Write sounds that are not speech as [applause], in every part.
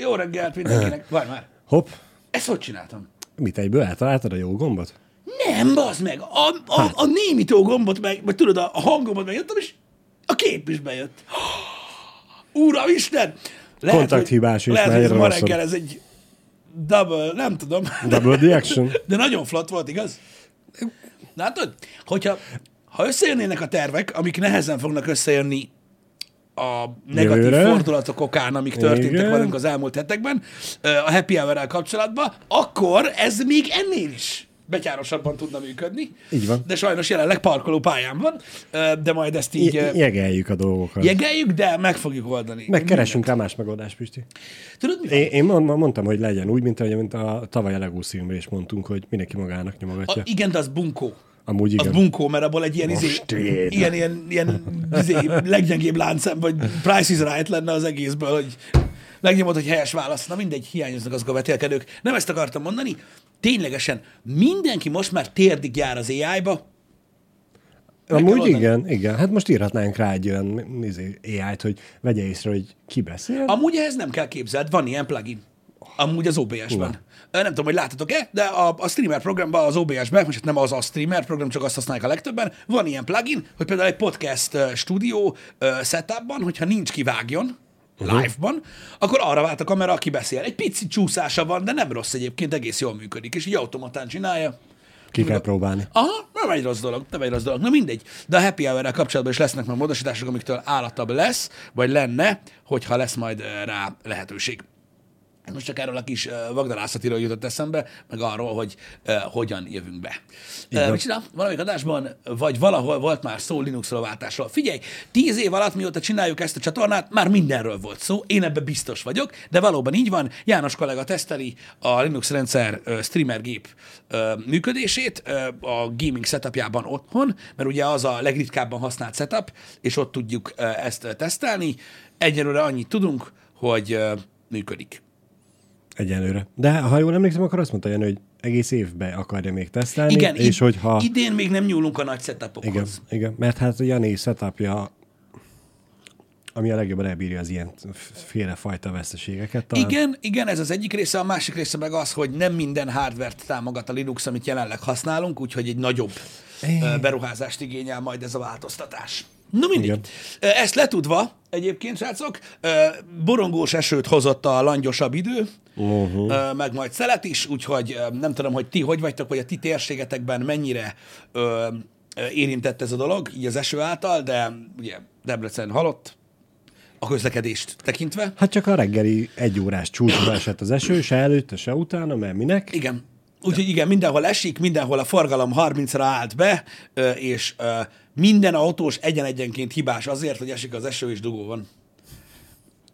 Jó reggelt mindenkinek. Várj már. Hopp, Ezt hogy csináltam? mit egyből eltaláltad a jó gombot? Nem, bazd meg! A, a, Hát. a némító gombot meg, vagy tudod, a, a hangomat megjöttem, és a kép is bejött. Úramisten! Lehet, Kontakthibás hogy- is, Lehet, hogy ma reggel ez egy double, nem tudom. Double the action? De nagyon flott volt, igaz? Látod? Hogyha ha összejönnének a tervek, amik nehezen fognak összejönni a negatív Jövőre? fordulatok okán, amik történtek Igen. velünk az elmúlt hetekben, a happy hour kapcsolatban, akkor ez még ennél is betyárosabban tudna működni. Így van. De sajnos jelenleg parkoló pályán van, de majd ezt így Je- Jegeljük a dolgokat. jegeljük, de meg fogjuk oldani. Megkeresünk rá más megoldást, Pisti. Tudod, mi van? Én, én mond- mondtam, hogy legyen úgy, mint, ahogy- mint a tavaly a Lego színben is mondtunk, hogy mindenki magának nyomogatja. A, igen, de az bunkó. Amúgy Az igen. bunkó, mert abból egy ilyen, izé, Most én. ilyen, ilyen, ilyen izé, leggyengébb láncem, vagy Price is Right lenne az egészből, hogy megnyomod, hogy helyes válasz. Na mindegy, hiányoznak azok a vetélkedők. Nem ezt akartam mondani. Ténylegesen mindenki most már térdig jár az AI-ba. Amúgy igen, igen. Hát most írhatnánk rá egy olyan izé, AI-t, hogy vegye észre, hogy ki beszél. Amúgy ehhez nem kell képzeld, van ilyen plugin. Amúgy az OBS-ben. Nem tudom, hogy láttatok-e, de a, a streamer programban, az OBS-ben, most nem az a streamer program, csak azt használják a legtöbben, van ilyen plugin, hogy például egy podcast stúdió setupban, hogyha nincs kivágjon, uh-huh. live-ban, akkor arra vált a kamera, aki beszél. Egy pici csúszása van, de nem rossz egyébként, egész jól működik, és így automatán csinálja. Ki kell próbálni. Aha, nem egy rossz dolog, nem egy rossz dolog. Na mindegy. De a happy hour kapcsolatban is lesznek majd módosítások, amiktől állatabb lesz, vagy lenne, hogyha lesz majd rá lehetőség. Most csak erről a kis vagdalászatiról jutott eszembe, meg arról, hogy uh, hogyan jövünk be. Uh, csinál? Valamelyik adásban, vagy valahol volt már szó Linuxról váltásról. Figyelj, tíz év alatt, mióta csináljuk ezt a csatornát, már mindenről volt szó, én ebben biztos vagyok, de valóban így van. János kollega teszteli a Linux rendszer uh, streamer gép uh, működését uh, a gaming setupjában otthon, mert ugye az a legritkábban használt setup, és ott tudjuk uh, ezt uh, tesztelni. Egyelőre annyit tudunk, hogy uh, működik. Egyelőre. De ha jól emlékszem, akkor azt mondta Jani, hogy egész évben akarja még tesztelni, Igen, és id- hogyha... idén még nem nyúlunk a nagy setupokhoz. Igen, igen, mert hát a Jani setupja, ami a legjobban elbírja az ilyen féle fajta veszteségeket. Talán. Igen, igen, ez az egyik része, a másik része meg az, hogy nem minden hardvert támogat a Linux, amit jelenleg használunk, úgyhogy egy nagyobb ö, beruházást igényel majd ez a változtatás. No mindegy. Igen. Ezt letudva, egyébként, srácok, borongós esőt hozott a langyosabb idő, uh-huh. meg majd szelet is, úgyhogy nem tudom, hogy ti hogy vagytok, vagy a ti térségetekben mennyire érintett ez a dolog, így az eső által, de ugye Debrecen halott, a közlekedést tekintve. Hát csak a reggeli egy órás csúcsba esett az eső, se előtte, se utána, mert minek? Igen. Úgyhogy igen, mindenhol esik, mindenhol a forgalom 30-ra állt be, és minden autós egyen-egyenként hibás azért, hogy esik az eső és dugó van.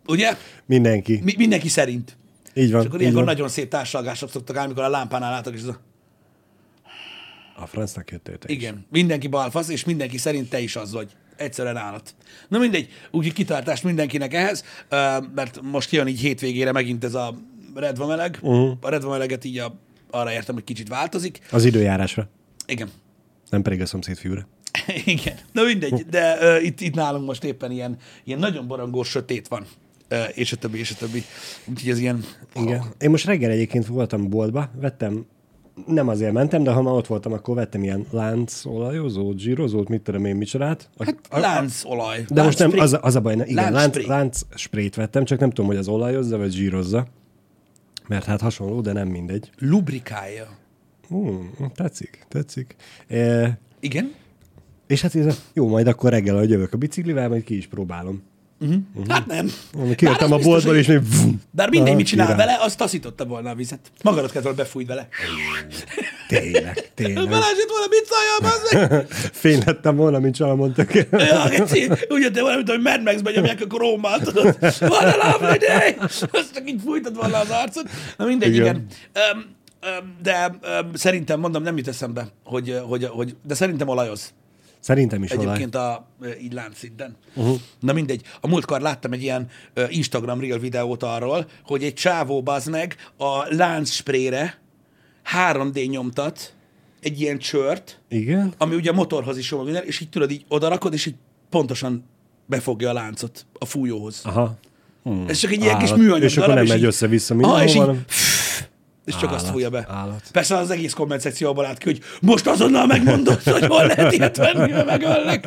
Ugye? Mindenki. Mi, mindenki szerint. Így van. És akkor ilyenkor van. nagyon szép társalgások szoktak állni, amikor a lámpánál álltak, és ez a, A francnak jöttél igen, mindenki balfasz, és mindenki szerint te is az vagy. Egyszerűen állat. Na mindegy, úgyhogy kitartást mindenkinek ehhez, mert most jön így hétvégére megint ez a redva meleg. Uh-huh. A redva meleget így a, arra értem, hogy kicsit változik. Az időjárásra, Igen. nem pedig a szomszéd fiúra. [laughs] Igen, na mindegy, de uh, itt, itt nálunk most éppen ilyen, ilyen nagyon borongós sötét van, uh, és a többi, és a többi. Úgyhogy ez ilyen... Igen. Én most reggel egyébként voltam boltba, vettem, nem azért mentem, de ha már ott voltam, akkor vettem ilyen láncolajozót, zsírozót, mit tudom én, micsodát. A- Hát a- láncolaj. De most nem, az, a- az a baj, ne, igen, lánc, lánc sprayt vettem, csak nem tudom, hogy az olajozza, vagy zsírozza. Mert hát hasonló, de nem mindegy. Lubrikálja. Hú, tetszik, tetszik. E, Igen? És hát ez, jó, majd akkor reggel, hogy jövök a biciklivel, majd ki is próbálom. Uh-huh. Hát nem. Kijöttem a boltból, és még Bár mindegy, mit csinál vele, azt taszította volna a vizet. Magadat kellett volna befújt vele. Tényleg, tényleg. Balázs itt volna, mit meg? Fény lettem volna, mint Salmontok. [laughs] Ja, geci, úgy jöttél volna, mint hogy Mad Max-ben nyomják a krómmal, tudod? What a lovely day! Azt csak így fújtad volna az arcot. Na mindegy. Igen. igen. Um, um, de um, szerintem, mondom, nem jut eszembe, hogy, hogy, hogy de szerintem olajoz. Szerintem is olaj. Egyébként a, így láncszinten. Uh-huh. Na mindegy. A múltkor láttam egy ilyen Instagram reel videót arról, hogy egy csávó bazd meg a láncsprére 3D nyomtat egy ilyen csört, Igen? ami ugye a motorhoz is jó, minden, és így tudod, így odarakod, és így pontosan befogja a láncot a fújóhoz. Aha. Hmm. Ez csak egy ilyen kis Állat. műanyag És akkor darab, nem megy össze-vissza Ah, mindenhol, és így, és csak azt Állat, fújja be. állat. Persze az egész komment szekcióban lát ki, hogy most azonnal megmondod, hogy hol lehet ilyet venni, mert megöllek.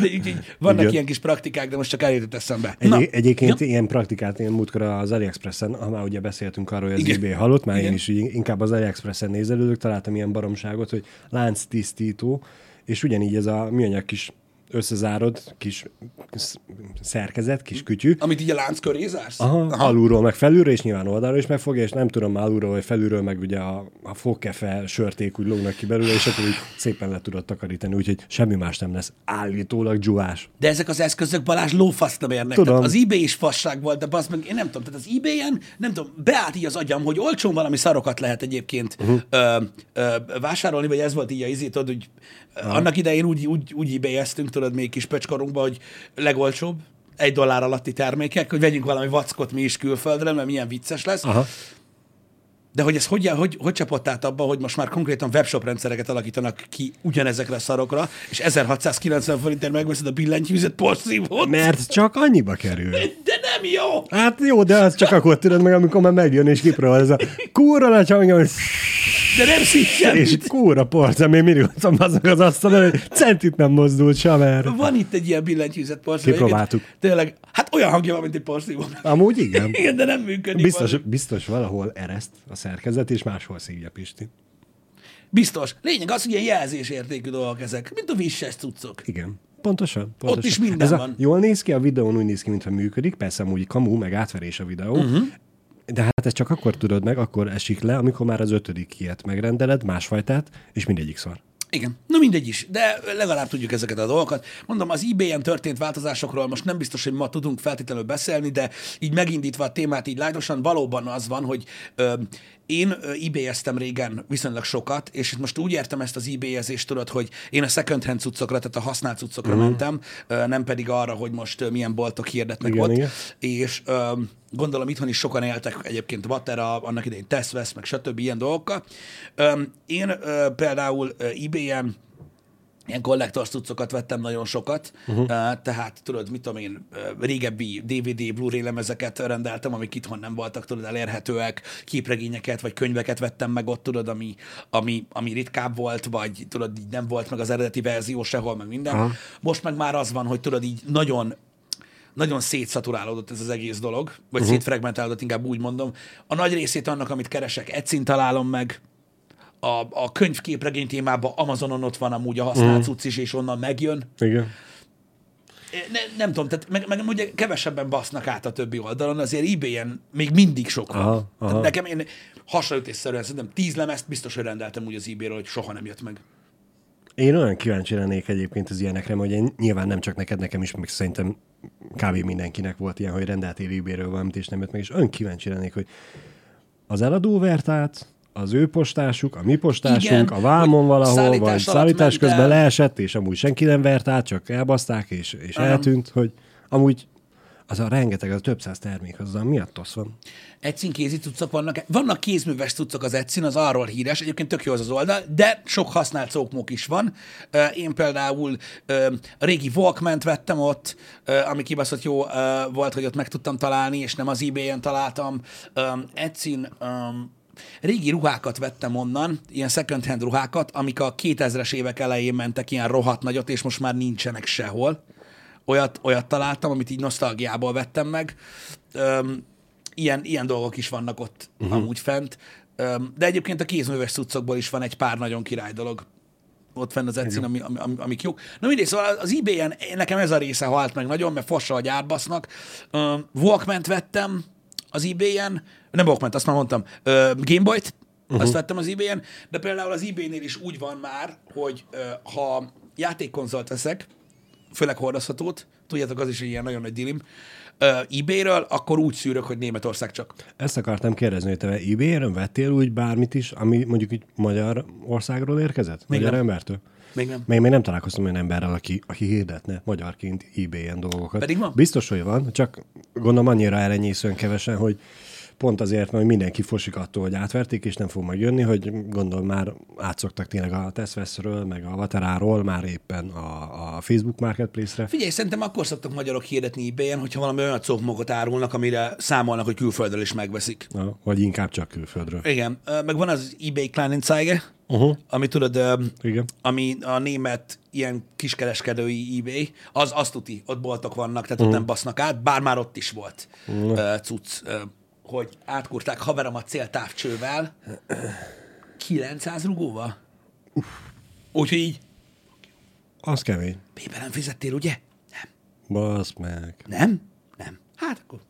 De így, így, vannak Igen. ilyen kis praktikák, de most csak eljutott eszembe. Egy, egyébként ja. ilyen praktikát én múltkor az AliExpressen, ha már ugye beszéltünk arról, hogy az Igen. eBay halott, már Igen. én is inkább az AliExpressen nézelődök, találtam ilyen baromságot, hogy lánc tisztító, és ugyanígy ez a műanyag kis összezárod, kis sz- szerkezet, kis kütyű, Amit így a lánc köré zársz? Aha, Aha. alulról meg felülről, és nyilván oldalról is megfogja, és nem tudom alulról vagy felülről, meg ugye a, a fogkefe sörték úgy lógnak ki belőle, és akkor úgy szépen le tudod takarítani, úgyhogy semmi más nem lesz. Állítólag dzsúvás. De ezek az eszközök, Balázs, lófaszt nem érnek. Tudom. Tehát az eBay is fasság volt, de az meg, én nem tudom, tehát az eBay-en, nem tudom, beállt így az agyam, hogy olcsón valami szarokat lehet egyébként uh-huh. ö, ö, vásárolni, vagy ez volt így a izé, tudod, hogy annak idején úgy, úgy, úgy eBay-eztünk, tudod, még kis pecskarunkba, hogy legolcsóbb, egy dollár alatti termékek, hogy vegyünk valami vackot mi is külföldre, mert milyen vicces lesz. Aha. De hogy ez hogy, hogy, hogy csapott át abba, hogy most már konkrétan webshop rendszereket alakítanak ki ugyanezekre a szarokra, és 1690 forintért megveszed a billentyűzet porszívót? Mert csak annyiba kerül. De nem jó! Hát jó, de az csak akkor tudod meg, amikor már megjön és kipróbál ez a kúra lecsangja, hogy De nem szít és semmit. kúra porca, még mindig ott van azok az asztalon, hogy centit nem mozdult sem erre. Van itt egy ilyen billentyűzet porszívó. Kipróbáltuk. Tényleg, hát olyan hangja van, mint egy porszívó. Amúgy igen. [laughs] Igen, de nem működik. Biztos, valami. biztos valahol ereszt a szerkezet, és máshol szívja Pisti. Biztos. Lényeg az, hogy ilyen jelzésértékű dolgok ezek, mint a visses cuccok. Igen. Pontosan, pontosan. is minden Ez a, van. Jól néz ki, a videón úgy néz ki, mintha működik, persze amúgy kamu, meg átverés a videó, uh-huh. De hát ezt csak akkor tudod meg, akkor esik le, amikor már az ötödik ilyet megrendeled, másfajtát, és mindegyik szar. Igen. Na mindegy is, de legalább tudjuk ezeket a dolgokat. Mondom, az eBay-en történt változásokról most nem biztos, hogy ma tudunk feltétlenül beszélni, de így megindítva a témát így lájtosan, valóban az van, hogy ö, én eBay-eztem régen viszonylag sokat, és itt most úgy értem ezt az eBay-ezést, tudod, hogy én a second hand cuccokra, tehát a használt cuccokra uh-huh. mentem, nem pedig arra, hogy most milyen boltok hirdetnek Igen, ott. igen. És ö, gondolom itthon is sokan éltek egyébként Vatera, annak idején Teszvesz, meg stb. ilyen dolgokkal. Ö, én ö, például ö, eBay-en ilyen collectors cuccokat vettem nagyon sokat, uh-huh. tehát tudod, mit tudom én, régebbi DVD, Blu-ray lemezeket rendeltem, amik itthon nem voltak, tudod, elérhetőek, képregényeket, vagy könyveket vettem meg ott, tudod, ami, ami, ami ritkább volt, vagy tudod, így nem volt meg az eredeti verzió sehol, meg minden. Aha. Most meg már az van, hogy tudod, így nagyon nagyon szétszaturálódott ez az egész dolog, vagy uh-huh. szétfragmentálódott, inkább úgy mondom. A nagy részét annak, amit keresek, Etsy-n találom meg, a, a könyvképregény témában Amazonon ott van amúgy a használt uh-huh. cucc is, és onnan megjön. Igen. Ne, nem tudom, tehát meg, meg ugye kevesebben basznak át a többi oldalon, azért eBay-en még mindig sok van. Aha, aha. Nekem én hasonlítésszerűen szerintem tíz lemezt biztos, hogy rendeltem úgy az eBay-ről, hogy soha nem jött meg. Én olyan kíváncsi lennék egyébként az ilyenekre, hogy én, nyilván nem csak neked, nekem is, meg szerintem kb. mindenkinek volt ilyen, hogy rendeltél eBay-ről valamit, és nem jött meg, és olyan kíváncsi lennék, hogy az eladó vert át, az ő postásuk, a mi postásunk, Igen, a vámon valahol, vagy szállítás közben el. leesett, és amúgy senki nem vert át, csak elbaszták, és, és eltűnt, hogy amúgy az a rengeteg, az a több száz termék, az a miatt osz van. Etsyn kézi cuccok vannak, vannak kézműves cuccok az Etsyn, az arról híres, egyébként tök jó az az oldal, de sok használt szókmók is van. Én például a régi Walkman-t vettem ott, ami kibaszott jó volt, hogy ott meg tudtam találni, és nem az eBay-en találtam. Ö, régi ruhákat vettem onnan, ilyen second hand ruhákat, amik a 2000-es évek elején mentek ilyen rohadt nagyot, és most már nincsenek sehol. Olyat, olyat találtam, amit így nosztalgiából vettem meg. Öm, ilyen, ilyen dolgok is vannak ott uh-huh. amúgy fent. Öm, de egyébként a kézműves cuccokból is van egy pár nagyon király dolog ott fenn az Etsy, ami, ami, ami, amik jók. Na mindegy, szóval az eBay-en nekem ez a része halt meg nagyon, mert fossa, hogy átbasznak. Öm, Walkman-t vettem az eBay-en, nem walkman azt már mondtam, Gameboy-t, uh-huh. azt vettem az eBay-en, de például az eBay-nél is úgy van már, hogy ha játékkonzolt veszek, főleg hordozhatót, tudjátok, az is egy ilyen nagyon nagy dilim, eBay-ről, akkor úgy szűrök, hogy Németország csak. Ezt akartam kérdezni, hogy te eBay-ről vettél úgy bármit is, ami mondjuk így magyar országról érkezett? Még magyar nem. embertől? Még nem. Még, még nem találkoztam olyan emberrel, aki, aki hirdetne magyarként eBay-en dolgokat. Pedig van? Biztos, hogy van, csak gondolom annyira elenyészően kevesen, hogy pont azért, mert mindenki fosik attól, hogy átverték, és nem fog majd jönni, hogy gondolom már átszoktak tényleg a Teszveszről, meg a Vateráról, már éppen a, a Facebook Marketplace-re. Figyelj, szerintem akkor szoktak magyarok hirdetni ebay hogyha valami olyan cokmogot árulnak, amire számolnak, hogy külföldről is megveszik. Na, vagy inkább csak külföldről. Igen, meg van az eBay Kleinanzeige, Uh-huh. ami tudod, Igen. ami a német ilyen kiskereskedői eBay, az azt tuti, ott boltok vannak, tehát ott nem basznak át, bár már ott is volt uh, cucc, hogy átkurták haveromat céltávcsővel 900 rugóval. Úgyhogy így, Az kemény. Pépe nem fizettél, ugye? Nem. Basz meg. Nem? Nem. Hát akkor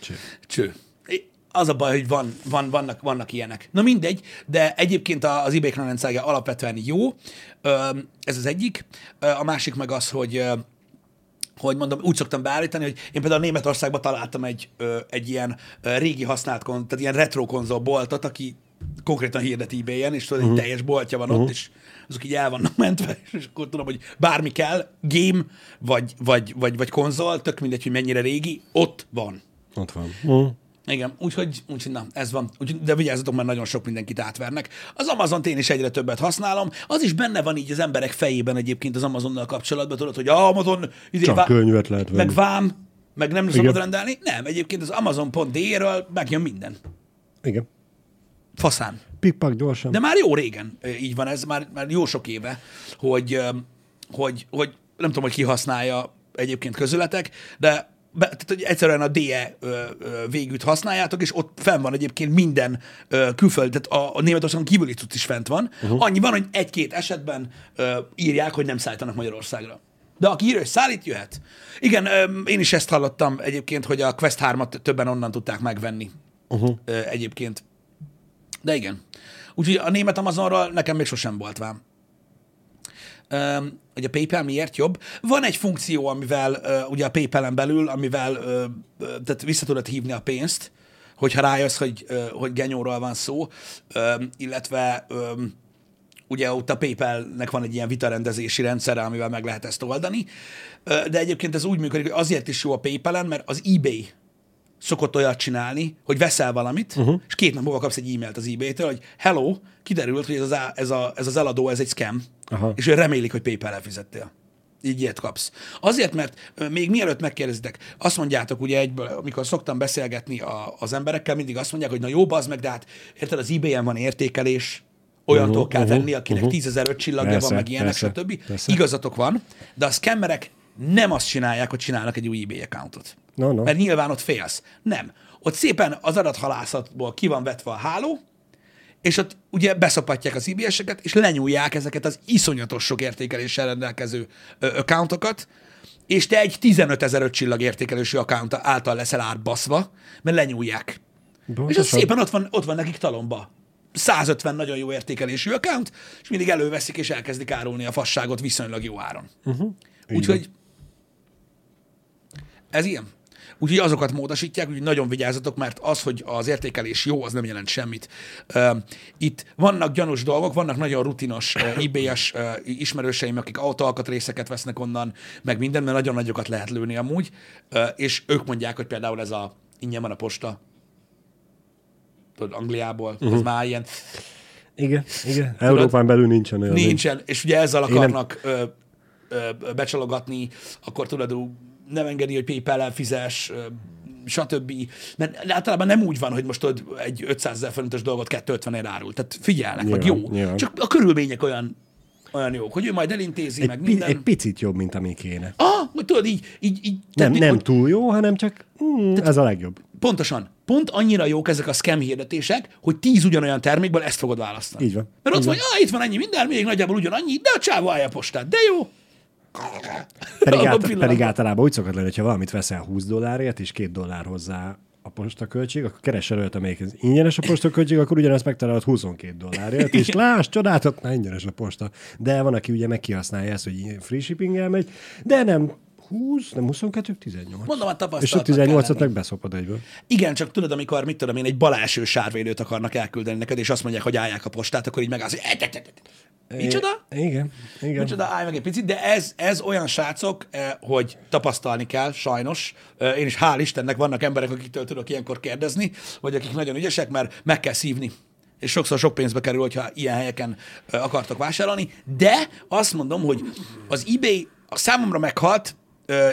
Cső. Cső. Az a baj, hogy van, van, vannak, vannak ilyenek. Na mindegy, de egyébként az eBay alapvetően jó. Ez az egyik. A másik meg az, hogy hogy mondom, úgy szoktam beállítani, hogy én például Németországban találtam egy, ö, egy ilyen ö, régi használt, kon, tehát ilyen retro konzol boltot, aki konkrétan hirdet ebay-en, és tudod, egy teljes boltja van ott, és azok így el vannak mentve, [laughs] és akkor tudom, hogy bármi kell, game, vagy, vagy, vagy, vagy konzol, tök mindegy, hogy mennyire régi, ott van. Ott van. Uh. Igen, úgyhogy, úgyhogy na, ez van. Úgyhogy, de vigyázzatok, mert nagyon sok mindenkit átvernek. Az Amazon én is egyre többet használom. Az is benne van így az emberek fejében egyébként az Amazonnal kapcsolatban, tudod, hogy Amazon izé, Csak könyvet lehet venni. meg vám, meg nem szabad Igen. rendelni. Nem, egyébként az Amazon.de-ről megjön minden. Igen. Faszán. Pikpak gyorsan. De már jó régen így van ez, már, már jó sok éve, hogy, hogy, hogy nem tudom, hogy ki használja egyébként közületek, de be, tehát, hogy egyszerűen a DE ö, ö, végűt használjátok, és ott fenn van egyébként minden ö, külföld, tehát a, a Németországon kívüli cucc is fent van. Uh-huh. Annyi van, hogy egy-két esetben ö, írják, hogy nem szállítanak Magyarországra. De aki írja, hogy szállít, jöhet. Igen, ö, én is ezt hallottam egyébként, hogy a Quest 3-at többen onnan tudták megvenni uh-huh. ö, egyébként. De igen. Úgyhogy a német Amazonról nekem még sosem volt vám. Hogy a PayPal miért jobb? Van egy funkció, amivel ugye a PayPal-en belül, amivel tehát vissza tudod hívni a pénzt, hogyha rájössz, hogy, hogy genyóról van szó, illetve ugye ott a PayPal-nek van egy ilyen vitarendezési rendszere, amivel meg lehet ezt oldani, de egyébként ez úgy működik, hogy azért is jó a PayPal-en, mert az eBay szokott olyat csinálni, hogy veszel valamit, uh-huh. és két nap múlva kapsz egy e-mailt az eBay-től, hogy hello, kiderült, hogy ez az, á- ez, a, ez az eladó, ez egy scam, Aha. és ő remélik, hogy PayPal-el fizettél. Így ilyet kapsz. Azért, mert még mielőtt megkérdezitek, azt mondjátok ugye egyből, amikor szoktam beszélgetni a, az emberekkel, mindig azt mondják, hogy na jó, bazd meg, de hát érted, az eBay-en van értékelés, olyantól uh-huh, kell venni, akinek uh-huh. 10 öt csillagja Persze, van, meg ilyenek, persze, stb. persze. Igazatok van, de a scammerek nem azt csinálják, hogy csinálnak egy új eBay accountot. No, no. Mert nyilván ott félsz. Nem. Ott szépen az adathalászatból ki van vetve a háló, és ott ugye beszopatják az IBS-eket, és lenyúlják ezeket az iszonyatos sok értékeléssel rendelkező accountokat, és te egy 15 ezer csillag értékelésű account által leszel átbaszva, mert lenyúlják. És az Pontosan. szépen ott van, ott van nekik talomba. 150 nagyon jó értékelésű account, és mindig előveszik, és elkezdik árulni a fasságot viszonylag jó áron. Uh-huh. Úgyhogy ez ilyen. Úgyhogy azokat módosítják, úgyhogy nagyon vigyázzatok, mert az, hogy az értékelés jó, az nem jelent semmit. Itt vannak gyanús dolgok, vannak nagyon rutinos eBay-es ismerőseim, akik autóalkatrészeket vesznek onnan, meg minden, mert nagyon nagyokat lehet lőni amúgy, és ők mondják, hogy például ez a ingyen van a posta, tudod, Angliából, uh-huh. ez már ilyen, Igen, igen. Európán belül nincsen olyan. nincsen, és ugye ezzel nem- akarnak ö, ö, becsalogatni, akkor tudod, nem engedi, hogy PayPal-el fizes, stb. Mert általában nem úgy van, hogy most tudod, egy 500 ezer forintos dolgot 250 ér árul. Tehát figyelnek, meg Nyilván, jó. nyilván. Csak a körülmények olyan, olyan jók, hogy ő majd elintézi, meg Egy, pi- minden. egy picit jobb, mint ami kéne. Ah, hogy tudod, így, így, így Nem, tehát, nem hogy túl jó, hanem csak mm, ez a legjobb. Pontosan. Pont annyira jók ezek a scam hirdetések, hogy tíz ugyanolyan termékből ezt fogod választani. Így van. Mert ott Így van, hogy ah, itt van ennyi minden, még nagyjából ugyanannyi, de a csávó állja a postát, de jó. Pedig, át, pedig általában úgy szokott lenni, hogyha valamit veszel 20 dollárért, és 2 dollár hozzá a postaköltség, akkor keresel olyat, amelyik ingyenes a postaköltség, akkor ugyanezt megtalálod 22 dollárért, és láss, csodálatot, na ingyenes a posta. De van, aki ugye megkihasználja ezt, hogy free shipping megy, de nem 20, nem 22, 18. Mondom, a és a tapasztalatnak 18-at kell meg beszopod egyből. Igen, csak tudod, amikor, mit tudom én, egy bal első sárvédőt akarnak elküldeni neked, és azt mondják, hogy állják a postát, akkor így megállsz, hogy Micsoda? Igen, igen. Micsoda, állj meg egy picit, de ez, ez olyan srácok, eh, hogy tapasztalni kell, sajnos. Eh, Én is hál' Istennek vannak emberek, akiktől tudok ilyenkor kérdezni, vagy akik nagyon ügyesek, mert meg kell szívni. És sokszor sok pénzbe kerül, hogyha ilyen helyeken eh, akartok vásárolni. De azt mondom, hogy az eBay a számomra meghalt,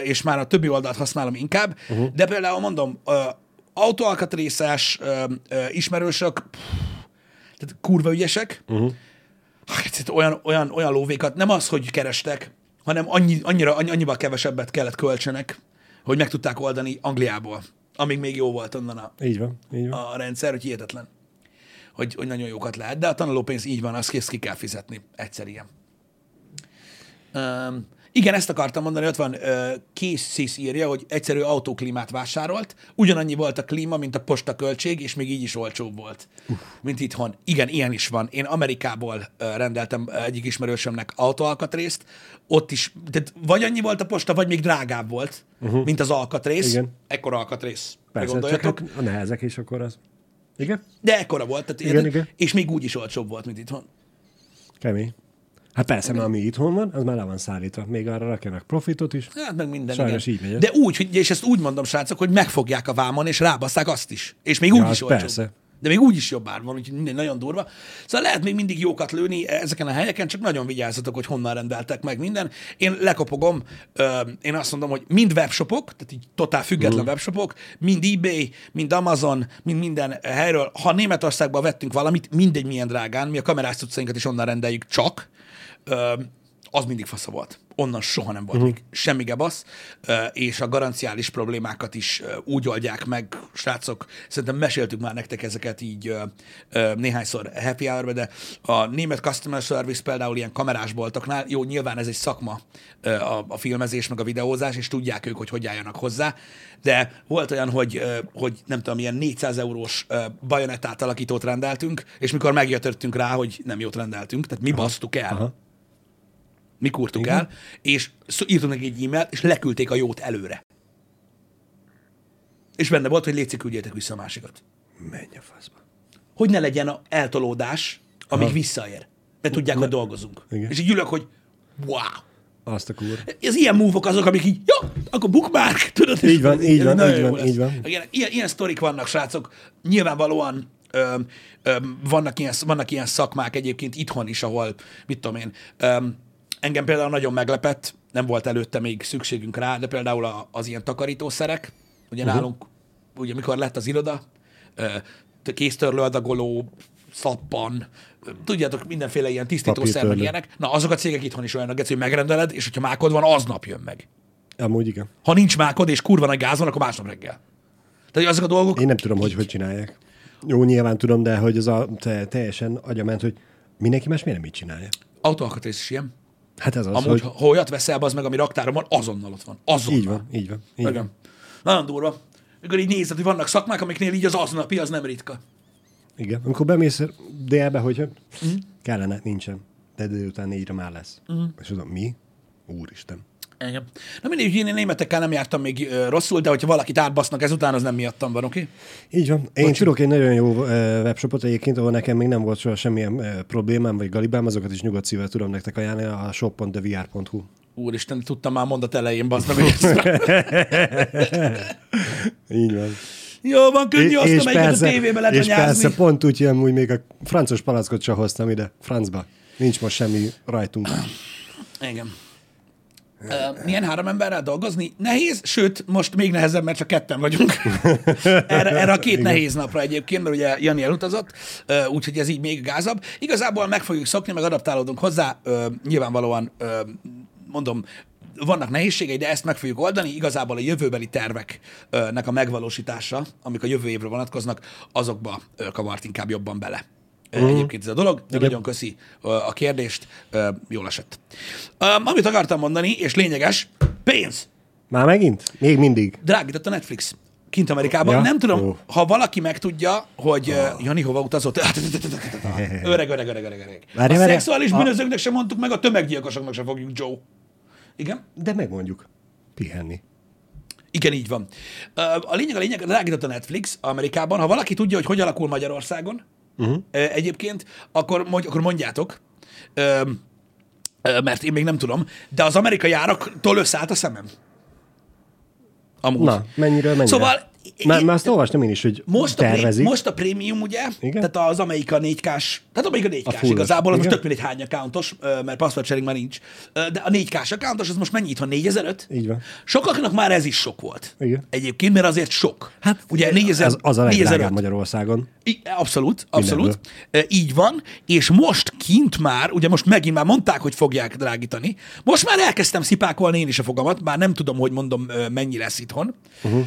és már a többi oldalt használom inkább, uh-huh. de például mondom, autóalkatrészes ismerősök, pff, tehát kurva ügyesek, uh-huh. Hát olyan, olyan, olyan lóvékat, nem az, hogy kerestek, hanem annyi, annyira, annyi, annyival kevesebbet kellett költsenek, hogy meg tudták oldani Angliából, amíg még jó volt onnan a, Így van, így van. a rendszer, hogy hihetetlen, hogy, hogy nagyon jókat lehet. De a tanulópénz így van, azt kész ki kell fizetni. Egyszer ilyen. Um, igen, ezt akartam mondani, ott van uh, Készis írja, hogy egyszerű autóklímát vásárolt, ugyanannyi volt a klíma, mint a postaköltség, és még így is olcsóbb volt, uh. mint itthon. Igen, ilyen is van. Én Amerikából uh, rendeltem egyik ismerősömnek autóalkatrészt, ott is, tehát vagy annyi volt a posta, vagy még drágább volt, uh-huh. mint az alkatrész. Igen. Ekkora alkatrész. Persze, csak hát a nehezek is akkor az. Igen? De ekkora volt, tehát Igen, igen, igen. és még úgy is olcsóbb volt, mint itthon. Kemény. Hát persze, mert ami itthon van, az már le van szállítva. Még arra rakjanak profitot is. Hát meg minden, Sajnos igen. így megy. De úgy, hogy, és ezt úgy mondom, srácok, hogy megfogják a vámon, és rábasszák azt is. És még úgy Ja, is az olcsóbb. persze. De még úgy is jobb ár van, úgyhogy minden nagyon durva. Szóval lehet még mindig jókat lőni ezeken a helyeken, csak nagyon vigyázzatok, hogy honnan rendeltek meg minden. Én lekopogom, ö, én azt mondom, hogy mind webshopok, tehát így totál független Mhm. webshopok, mind eBay, mind Amazon, mind minden helyről. Ha Németországban vettünk valamit, mindegy milyen drágán, mi a kamerás cuccainkat is onnan rendeljük csak, az mindig fasza volt. Onnan soha nem volt uh-huh. még semmi gebasz, és a garanciális problémákat is úgy oldják meg, srácok, szerintem meséltük már nektek ezeket így néhányszor happy hour de a német customer service például ilyen kamerás boltoknál, jó, nyilván ez egy szakma a, a filmezés, meg a videózás, és tudják ők, hogy hogy álljanak hozzá, de volt olyan, hogy, hogy nem tudom, ilyen 400 eurós bajonettát alakítót rendeltünk, és mikor megjöttünk rá, hogy nem jót rendeltünk, tehát mi basztuk el, Aha. Mi kurtuk el, és írtunk neki egy e-mailt, és leküldték a jót előre. És benne volt, hogy létszik, küldjétek vissza a másikat. Menj a faszba. Hogy ne legyen a eltolódás, amíg Aha. visszaér. Mert tudják, hogy dolgozunk. Igen. És így ülök, hogy wow. Azt a kur. Ez ilyen move azok, amik így, jó, akkor bookmark, tudod? Így van, így van, így van, így van. Igen, ilyen, ilyen sztorik vannak, srácok. Nyilvánvalóan öm, öm, vannak, ilyen, vannak ilyen szakmák egyébként itthon is, ahol, mit tudom én, öm, engem például nagyon meglepett, nem volt előtte még szükségünk rá, de például a, az ilyen takarítószerek, ugye uh-huh. nálunk, ugye mikor lett az iroda, kéztörlőadagoló, szappan, tudjátok, mindenféle ilyen tisztítószer, meg ilyenek. Na, azok a cégek itthon is olyanok, hogy megrendeled, és hogyha mákod van, aznap jön meg. Amúgy igen. Ha nincs mákod, és kurva nagy gáz van, akkor másnap reggel. Tehát azok a dolgok... Én nem tudom, hogy hogy csinálják. Jó, nyilván tudom, de hogy az a te, teljesen agyament, hogy mindenki más miért nem így csinálja. Autóalkatrész is ilyen. Hát ez az, Amúgy, hogy ha olyat veszel, az meg, ami raktáron van, azonnal ott van. Azonnal. így van, így van. Így van. Igen. Nagyon durva. Mikor így nézed, hogy vannak szakmák, amiknél így az aznapi, az nem ritka. Igen. Amikor bemész délbe, hogy mm. kellene, nincsen. De délután négyre már lesz. Mm. És tudom, mi? Úristen. Igen. Na mindegy, én németekkel nem jártam még ö, rosszul, de hogyha valakit átbasznak ezután, az nem miattam van, oké? Okay? Így van. Én Bocsi. tudok egy nagyon jó ö, webshopot egyébként, ahol nekem még nem volt soha semmilyen ö, problémám, vagy galibám, azokat is nyugodt szívvel tudom nektek ajánlani, a shop.devr.hu. Úristen, tudtam már mondat elején, bazd meg, hogy [laughs] Így van. Jó, van, könnyű azt, amelyiket a tévébe lehet és anyázni. persze pont úgy, hogy amúgy még a francos palackot sem hoztam ide, francba. Nincs most semmi rajtunk. Igen. Milyen három emberrel dolgozni? Nehéz, sőt, most még nehezebb, mert csak ketten vagyunk. [laughs] erre, erre a két nehéz napra egyébként, mert ugye Jani elutazott, úgyhogy ez így még gázabb. Igazából meg fogjuk szokni, meg adaptálódunk hozzá. Nyilvánvalóan, mondom, vannak nehézségei, de ezt meg fogjuk oldani. Igazából a jövőbeli terveknek a megvalósítása, amik a jövő évre vonatkoznak, azokba kavart inkább jobban bele. Uh-huh. Egyébként ez a dolog, de Igen. nagyon köszi a kérdést, jól esett. Amit akartam mondani, és lényeges, pénz. Már megint? Még mindig. Drágított a Netflix. Kint Amerikában. Ja? Nem tudom, Ó. ha valaki megtudja, hogy oh. Jani hova utazott. [laughs] öreg, öreg, öreg, öreg, öreg. Várj, a várj. szexuális A- bűnözőknek sem mondtuk meg, a tömeggyilkosoknak sem fogjuk, Joe. Igen? De megmondjuk. Pihenni. Igen, így van. A lényeg, a lényeg, drágított a Netflix Amerikában. Ha valaki tudja, hogy hogy alakul Magyarországon, uh-huh. egyébként, akkor, mondj, akkor mondjátok. mert én még nem tudom, de az amerikai áraktól összeállt a szemem. Amúgy. Na, mennyiről mennyire? Szóval Már, már azt olvastam én is, hogy most a, pré- tervezik. most a prémium, ugye? Igen. Tehát az Amerika 4K-s, tehát Amerika 4K-s fullos. igazából, az most tök mindegy hány accountos, mert password sharing már nincs. De a 4K-s accountos, az most mennyi itthon? 4005? Így van. Sokaknak már ez is sok volt. Igen. Egyébként, mert azért sok. Hát ugye 4000, Ez az a legdrágább 4005. Magyarországon. I- Abszolút, abszolút. E, Így van, és most kint már, ugye most megint már mondták, hogy fogják drágítani, most már elkezdtem szipákolni én is a fogamat, már nem tudom, hogy mondom, mennyi lesz itthon. Uh-huh.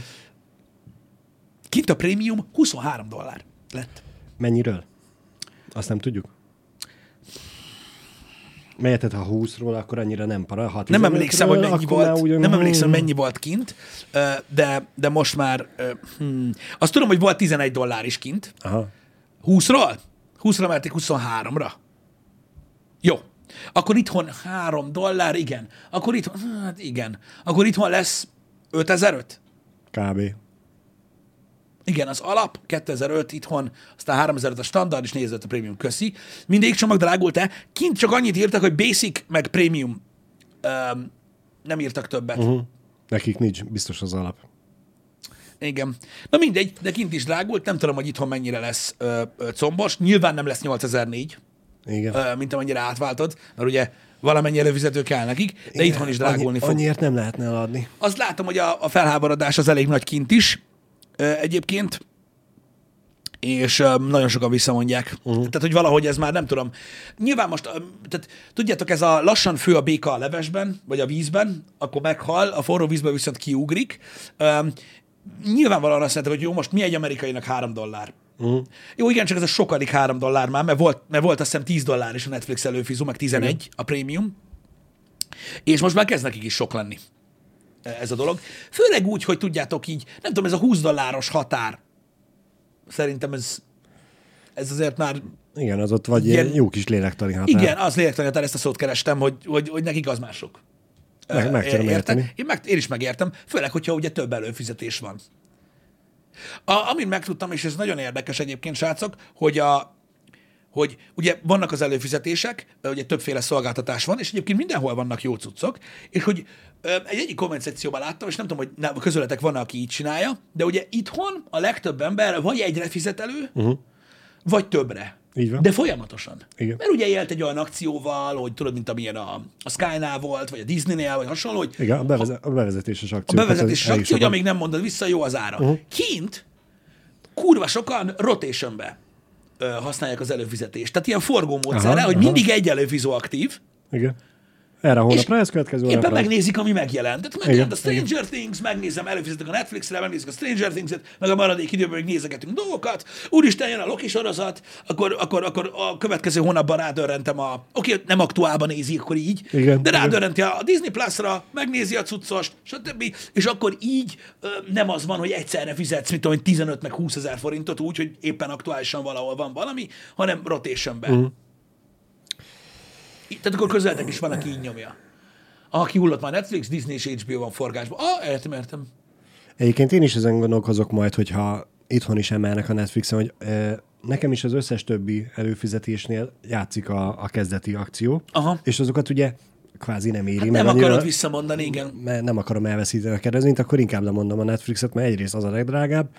Kint a prémium 23 dollár lett. Mennyiről? Azt nem tudjuk. Melyetet, ha 20-ról, akkor annyira nem para. Ha Nem emlékszem, hogy mennyi volt, ugyan- nem emlékszem, mennyi volt kint, de, de most már, hmm, azt tudom, hogy volt 11 dollár is kint, Aha. 20-ról? 20-ra emelték 23-ra. Jó. Akkor itthon 3 dollár, igen. Akkor itthon, hát igen. Akkor itthon lesz 5005? Kb. Igen, az alap 2005 itthon, aztán 3005 a standard, és 4005 a premium. Köszi. Mindegyik csomag drágult-e? Kint csak annyit írtak, hogy basic, meg premium. Öm, nem írtak többet. Uh-huh. Nekik nincs biztos az alap. Igen. Na mindegy, de kint is drágult. Nem tudom, hogy itthon mennyire lesz ö, ö, combos. Nyilván nem lesz 8004. Igen. ö, mint amennyire átváltod, mert ugye valamennyi előfizető kell nekik, de Igen, itthon is drágulni annyi, fog. Annyiért nem lehetne eladni. Azt látom, hogy a, a felháborodás az elég nagy kint is egyébként, és nagyon sokan visszamondják. Uh-huh. Tehát, hogy valahogy ez már nem tudom. Nyilván most, tehát tudjátok, ez a lassan fő a béka a levesben, vagy a vízben, akkor meghal, a forró vízben viszont kiugrik. Ö, nyilvánvalóan azt mondtam, hogy jó, most mi egy amerikainak három dollár. Uh-huh. Jó, igen, csak ez a sokadik három dollár már, mert volt, mert volt azt hiszem 10 dollár is a Netflix előfizó, meg 11 igen. a prémium. És most már kezd nekik is sok lenni ez a dolog. Főleg úgy, hogy tudjátok így, nem tudom, ez a 20 dolláros határ. Szerintem ez, ez azért már, Igen, az ott vagy ilyen jó kis lélektani határ. igen, az lélektani határ, ezt a szót kerestem, hogy, hogy, hogy nekik az már sok. Meg- meg tudom érteni. Én, meg, én is megértem, főleg, hogyha ugye több előfizetés van. A, amin megtudtam, és ez nagyon érdekes egyébként, srácok, hogy a, hogy ugye vannak az előfizetések, ugye többféle szolgáltatás van, és egyébként mindenhol vannak jó cuccok, és hogy egy egyik komment szekcióban láttam, és nem tudom, hogy nem, közületek van, aki így csinálja, de ugye itthon a legtöbb ember vagy egyre fizet elő, uh-huh. vagy többre. Így van. De folyamatosan. Igen. Mert ugye élt egy olyan akcióval, hogy tudod, mint amilyen a, a Sky-nál volt, vagy a Disney-nél, vagy hasonló, hogy Igen, a, beveze- a bevezetéses akció. a bevezetéses ez akció, hogy amíg nem mondod vissza, jó az ára. Uh-huh. Kint kurva sokan rotationbe használják az előfizetést. Tehát ilyen forgó módszerrel, Aha, hogy mindig egy előfizó aktív. Igen. Erre a hónapra, ez következő éppen hónapra. megnézik, ami megjelent. Tehát megjelent a Igen, Stranger Things, megnézem, előfizetek a Netflixre, megnézik a Stranger Things-et, meg a maradék időben még nézegetünk dolgokat. Úristen, jön a Loki sorozat, akkor, akkor, akkor a következő hónapban rádörrentem a... Oké, okay, nem aktuálban nézi, akkor így, Igen, de igen. rádörrenti a Disney Plus-ra, megnézi a cuccost, stb. És akkor így nem az van, hogy egyszerre fizetsz, mit tudom, én, 15 meg 20 ezer forintot úgy, hogy éppen aktuálisan valahol van valami, hanem rotationben. Uh-huh. Tehát akkor közeletek is van, aki így nyomja. Aki hullott már Netflix, Disney és HBO van forgásban. Ah, értem. Egyébként én is ezen gondolkozok majd, hogyha itthon is emelnek a Netflixen, hogy e, nekem is az összes többi előfizetésnél játszik a, a kezdeti akció, Aha. és azokat ugye kvázi nem éri. Hát nem annyira- akarod visszamondani, igen. mert nem akarom elveszíteni a kedvezményt, akkor inkább lemondom a Netflixet, mert egyrészt az a legdrágább,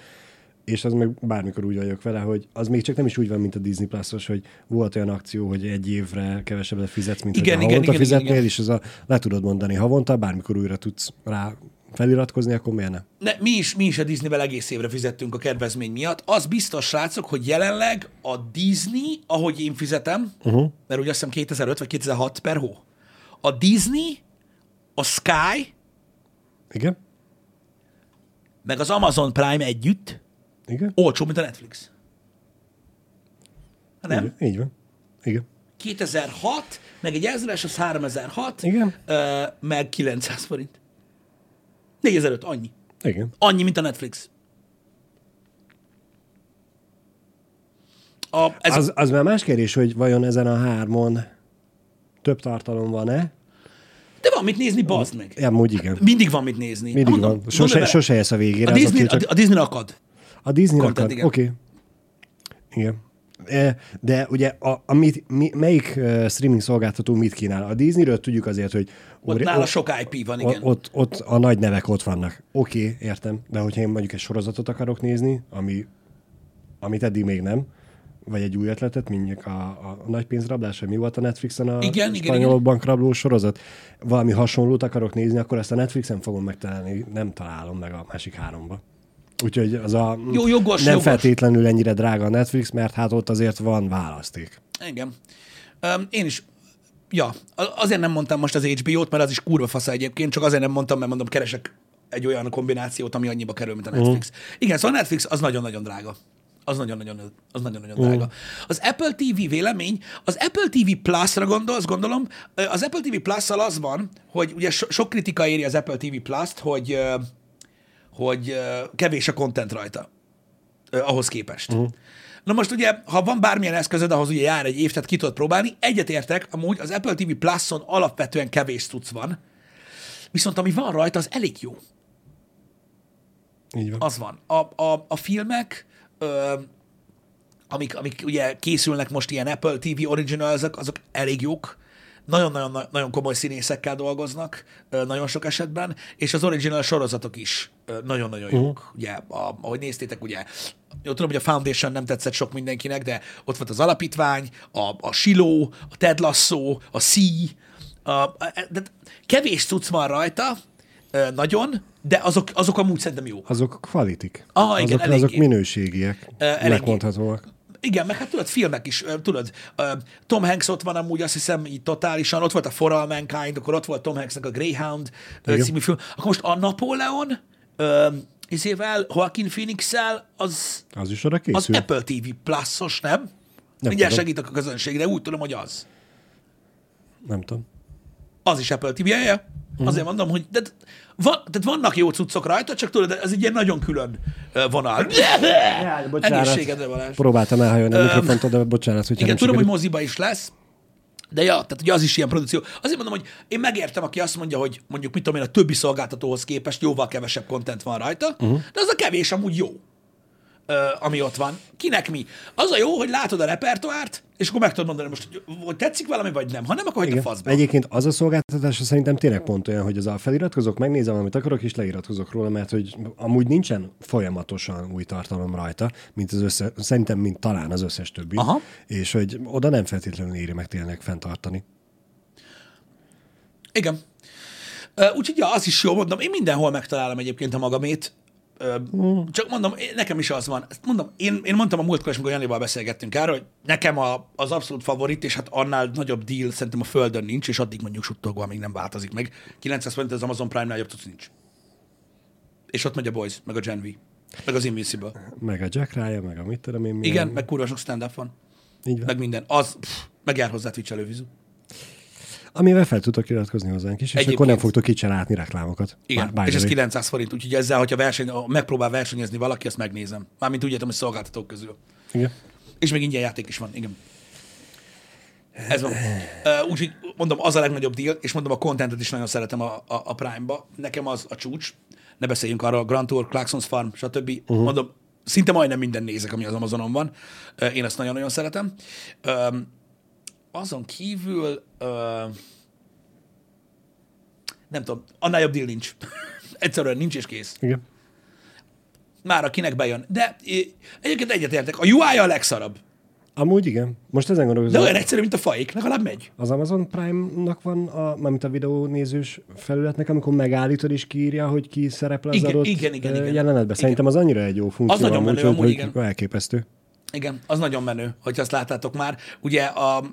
és az meg bármikor úgy vagyok vele, hogy az még csak nem is úgy van, mint a Disney Plus-os, hogy volt olyan akció, hogy egy évre kevesebbet fizetsz, mint Igen, igen, havonta igen, igen, fizetnél, igen. és ez a, le tudod mondani havonta, bármikor újra tudsz rá feliratkozni, akkor miért ne? Ne, mi, is, mi is a Disneyvel egész évre fizettünk a kedvezmény miatt. Az biztos, srácok, hogy jelenleg a Disney, ahogy én fizetem, uh-huh. mert ugye azt hiszem 2005 vagy 2006 per hó, a Disney, a Sky, Igen? meg az Amazon Prime együtt Igen? olcsóbb, mint a Netflix. Ha nem? Így, így van. Igen. 2006, meg egy ezres, az 3006, Igen. Ö, meg 900 forint. 4005, annyi. Igen. Annyi, mint a Netflix. A, ez Az, az már más kérdés, hogy vajon ezen a hármon több tartalom van-e? de van mit nézni, bazd meg. Ja, amúgy igen. Mindig van mit nézni. Mindig Mondom, van. Sose, sose jössz a végére. A az Disney, aki csak- a, a Disney akad. A Disney Content. Oké. Okay. Igen. E, De ugye a, a mit, mi, melyik uh, streaming szolgáltató mit kínál? A Disneyről tudjuk azért, hogy Ott óri- nála sok IP van, igen. ott, ott, ott a nagy nevek ott vannak. Oké, okay, értem. De hogyha én mondjuk egy sorozatot akarok nézni, ami, amit eddig még nem, vagy egy új ötletet, mondjuk a, a, nagy pénzrablás, vagy mi volt a Netflixen a igen, spanyol igen. bankrabló sorozat, valami hasonlót akarok nézni, akkor ezt a Netflixen fogom megtalálni, nem találom meg a másik háromba. Úgyhogy az a Jó, jogos, nem jogos. feltétlenül ennyire drága a Netflix, mert hát ott azért van választék. Igen. Um, én is, ja, azért nem mondtam most az HBO-t, mert az is kurva fasz egyébként, csak azért nem mondtam, mert mondom, keresek egy olyan kombinációt, ami annyiba kerül, mint a Netflix. Uh. Igen, szóval a Netflix az nagyon-nagyon drága. Az nagyon-nagyon, az nagyon-nagyon drága. Az Apple TV vélemény, az Apple TV Plus-ra gondolsz, gondolom, az Apple TV Plus-szal az van, hogy ugye so- sok kritika éri az Apple TV Plus-t, hogy, hogy kevés a content rajta ahhoz képest. Uh-huh. Na most ugye, ha van bármilyen eszközöd, ahhoz ugye jár egy év, tehát ki tudod próbálni, egyetértek, amúgy az Apple TV Plus-on alapvetően kevés cucc van, viszont ami van rajta, az elég jó. Így van. Az van. A, a, a filmek, ö, amik, amik ugye készülnek most ilyen Apple TV originals azok elég jók. Nagyon-nagyon nagyon komoly színészekkel dolgoznak, nagyon sok esetben, és az original sorozatok is nagyon-nagyon jók. Ugye, a, ahogy néztétek, ugye, jó, tudom, hogy a Foundation nem tetszett sok mindenkinek, de ott volt az Alapítvány, a, a Siló, a Ted Lasso, a Sea, a, a, de kevés cucc van rajta, nagyon, de azok, azok amúgy szerintem jók. Azok kvalitik. Ah, igen, azok, azok minőségiek. eléggé. megmondhatóak. Igen, meg hát tudod, filmek is, tudod, Tom Hanks ott van amúgy, azt hiszem, így totálisan, ott volt a For All Mankind, akkor ott volt Tom Hanksnek a Greyhound Igen. című film. Akkor most a Napóleon, izével, Joaquin Phoenix-el, az, Az is az készül. Apple TV Plus-os, nem? nem Mindjárt tudom. segítek a közönségre, úgy tudom, hogy az. Nem tudom. Az is Apple TV, ja, ja. Azért mondom, hogy de, van, tehát vannak jó cuccok rajta, csak tudod, ez egy ilyen nagyon külön vonal. Jaj, Egészségedre, Balázs. Próbáltam elhajolni a mikrofontól, de bocsánat, hogy Igen, tudom, hogy moziba is lesz, de ja, tehát ugye az is ilyen produkció. Azért mondom, hogy én megértem, aki azt mondja, hogy mondjuk mit tudom én, a többi szolgáltatóhoz képest jóval kevesebb content van rajta, uh-huh. de az a kevés amúgy jó, ö, ami ott van. Kinek mi? Az a jó, hogy látod a repertoárt, és akkor meg tudod mondani most, hogy, tetszik valami, vagy nem. Ha nem, akkor hagyd a faszba. Egyébként az a szolgáltatás szerintem tényleg pont olyan, hogy az a feliratkozok, megnézem, amit akarok, és leiratkozok róla, mert hogy amúgy nincsen folyamatosan új tartalom rajta, mint az össze, szerintem, mint talán az összes többi. Aha. És hogy oda nem feltétlenül éri meg tényleg fenntartani. Igen. Úgyhogy ja, az is jó, mondom, én mindenhol megtalálom egyébként a magamét. Csak mondom, nekem is az van. Ezt mondom, én, én mondtam a múltkor, is, amikor Janival beszélgettünk erről, hogy nekem a, az abszolút favorit, és hát annál nagyobb deal szerintem a földön nincs, és addig mondjuk suttogva még nem változik meg. 900 forint az Amazon Prime-nál jobb tudsz nincs. És ott megy a Boys, meg a Gen V, meg az Invincible. Meg a Jack Ryan, meg a mit tudom én. Igen, milyen- meg kurva sok stand-up van. Így van. Meg minden. Az, pff, meg jár hozzá Twitch elővizu. Amivel fel tudtok iratkozni hozzánk is, és Egyébként. akkor nem fogtok itt se látni reklámokat. Igen, By- by és ez way. 900 forint, úgyhogy ezzel, hogyha verseny, megpróbál versenyezni valaki, azt megnézem. Mármint úgy értem, hogy szolgáltatók közül. Igen. És még ingyen játék is van, igen. Ez van. Úgyhogy mondom, az a legnagyobb deal, és mondom, a contentet is nagyon szeretem a, a, a Prime-ba. Nekem az a csúcs. Ne beszéljünk arról, Grand Tour, Clarksons Farm, stb. Uh-huh. Mondom, szinte majdnem minden nézek, ami az Amazonon van. Én ezt nagyon-nagyon szeretem. Azon kívül uh, nem tudom, annál jobb deal nincs. [laughs] Egyszerűen nincs és kész. Igen. Már akinek bejön. De egyébként egyetértek, a UI a legszarabb. Amúgy igen. Most ezen De gondolkozom. olyan egyszerű, mint a faik, legalább megy. Az Amazon Prime-nak van, a, mármint a videónézős felületnek, amikor megállítod és kiírja, hogy ki szerepel az Igen, adott igen, igen, ö, igen. jelenetben. Szerintem az annyira egy jó funkció, nagyon menő, amúgy hogy igen. elképesztő. Igen, az nagyon menő, hogyha azt láttátok már. Ugye, a,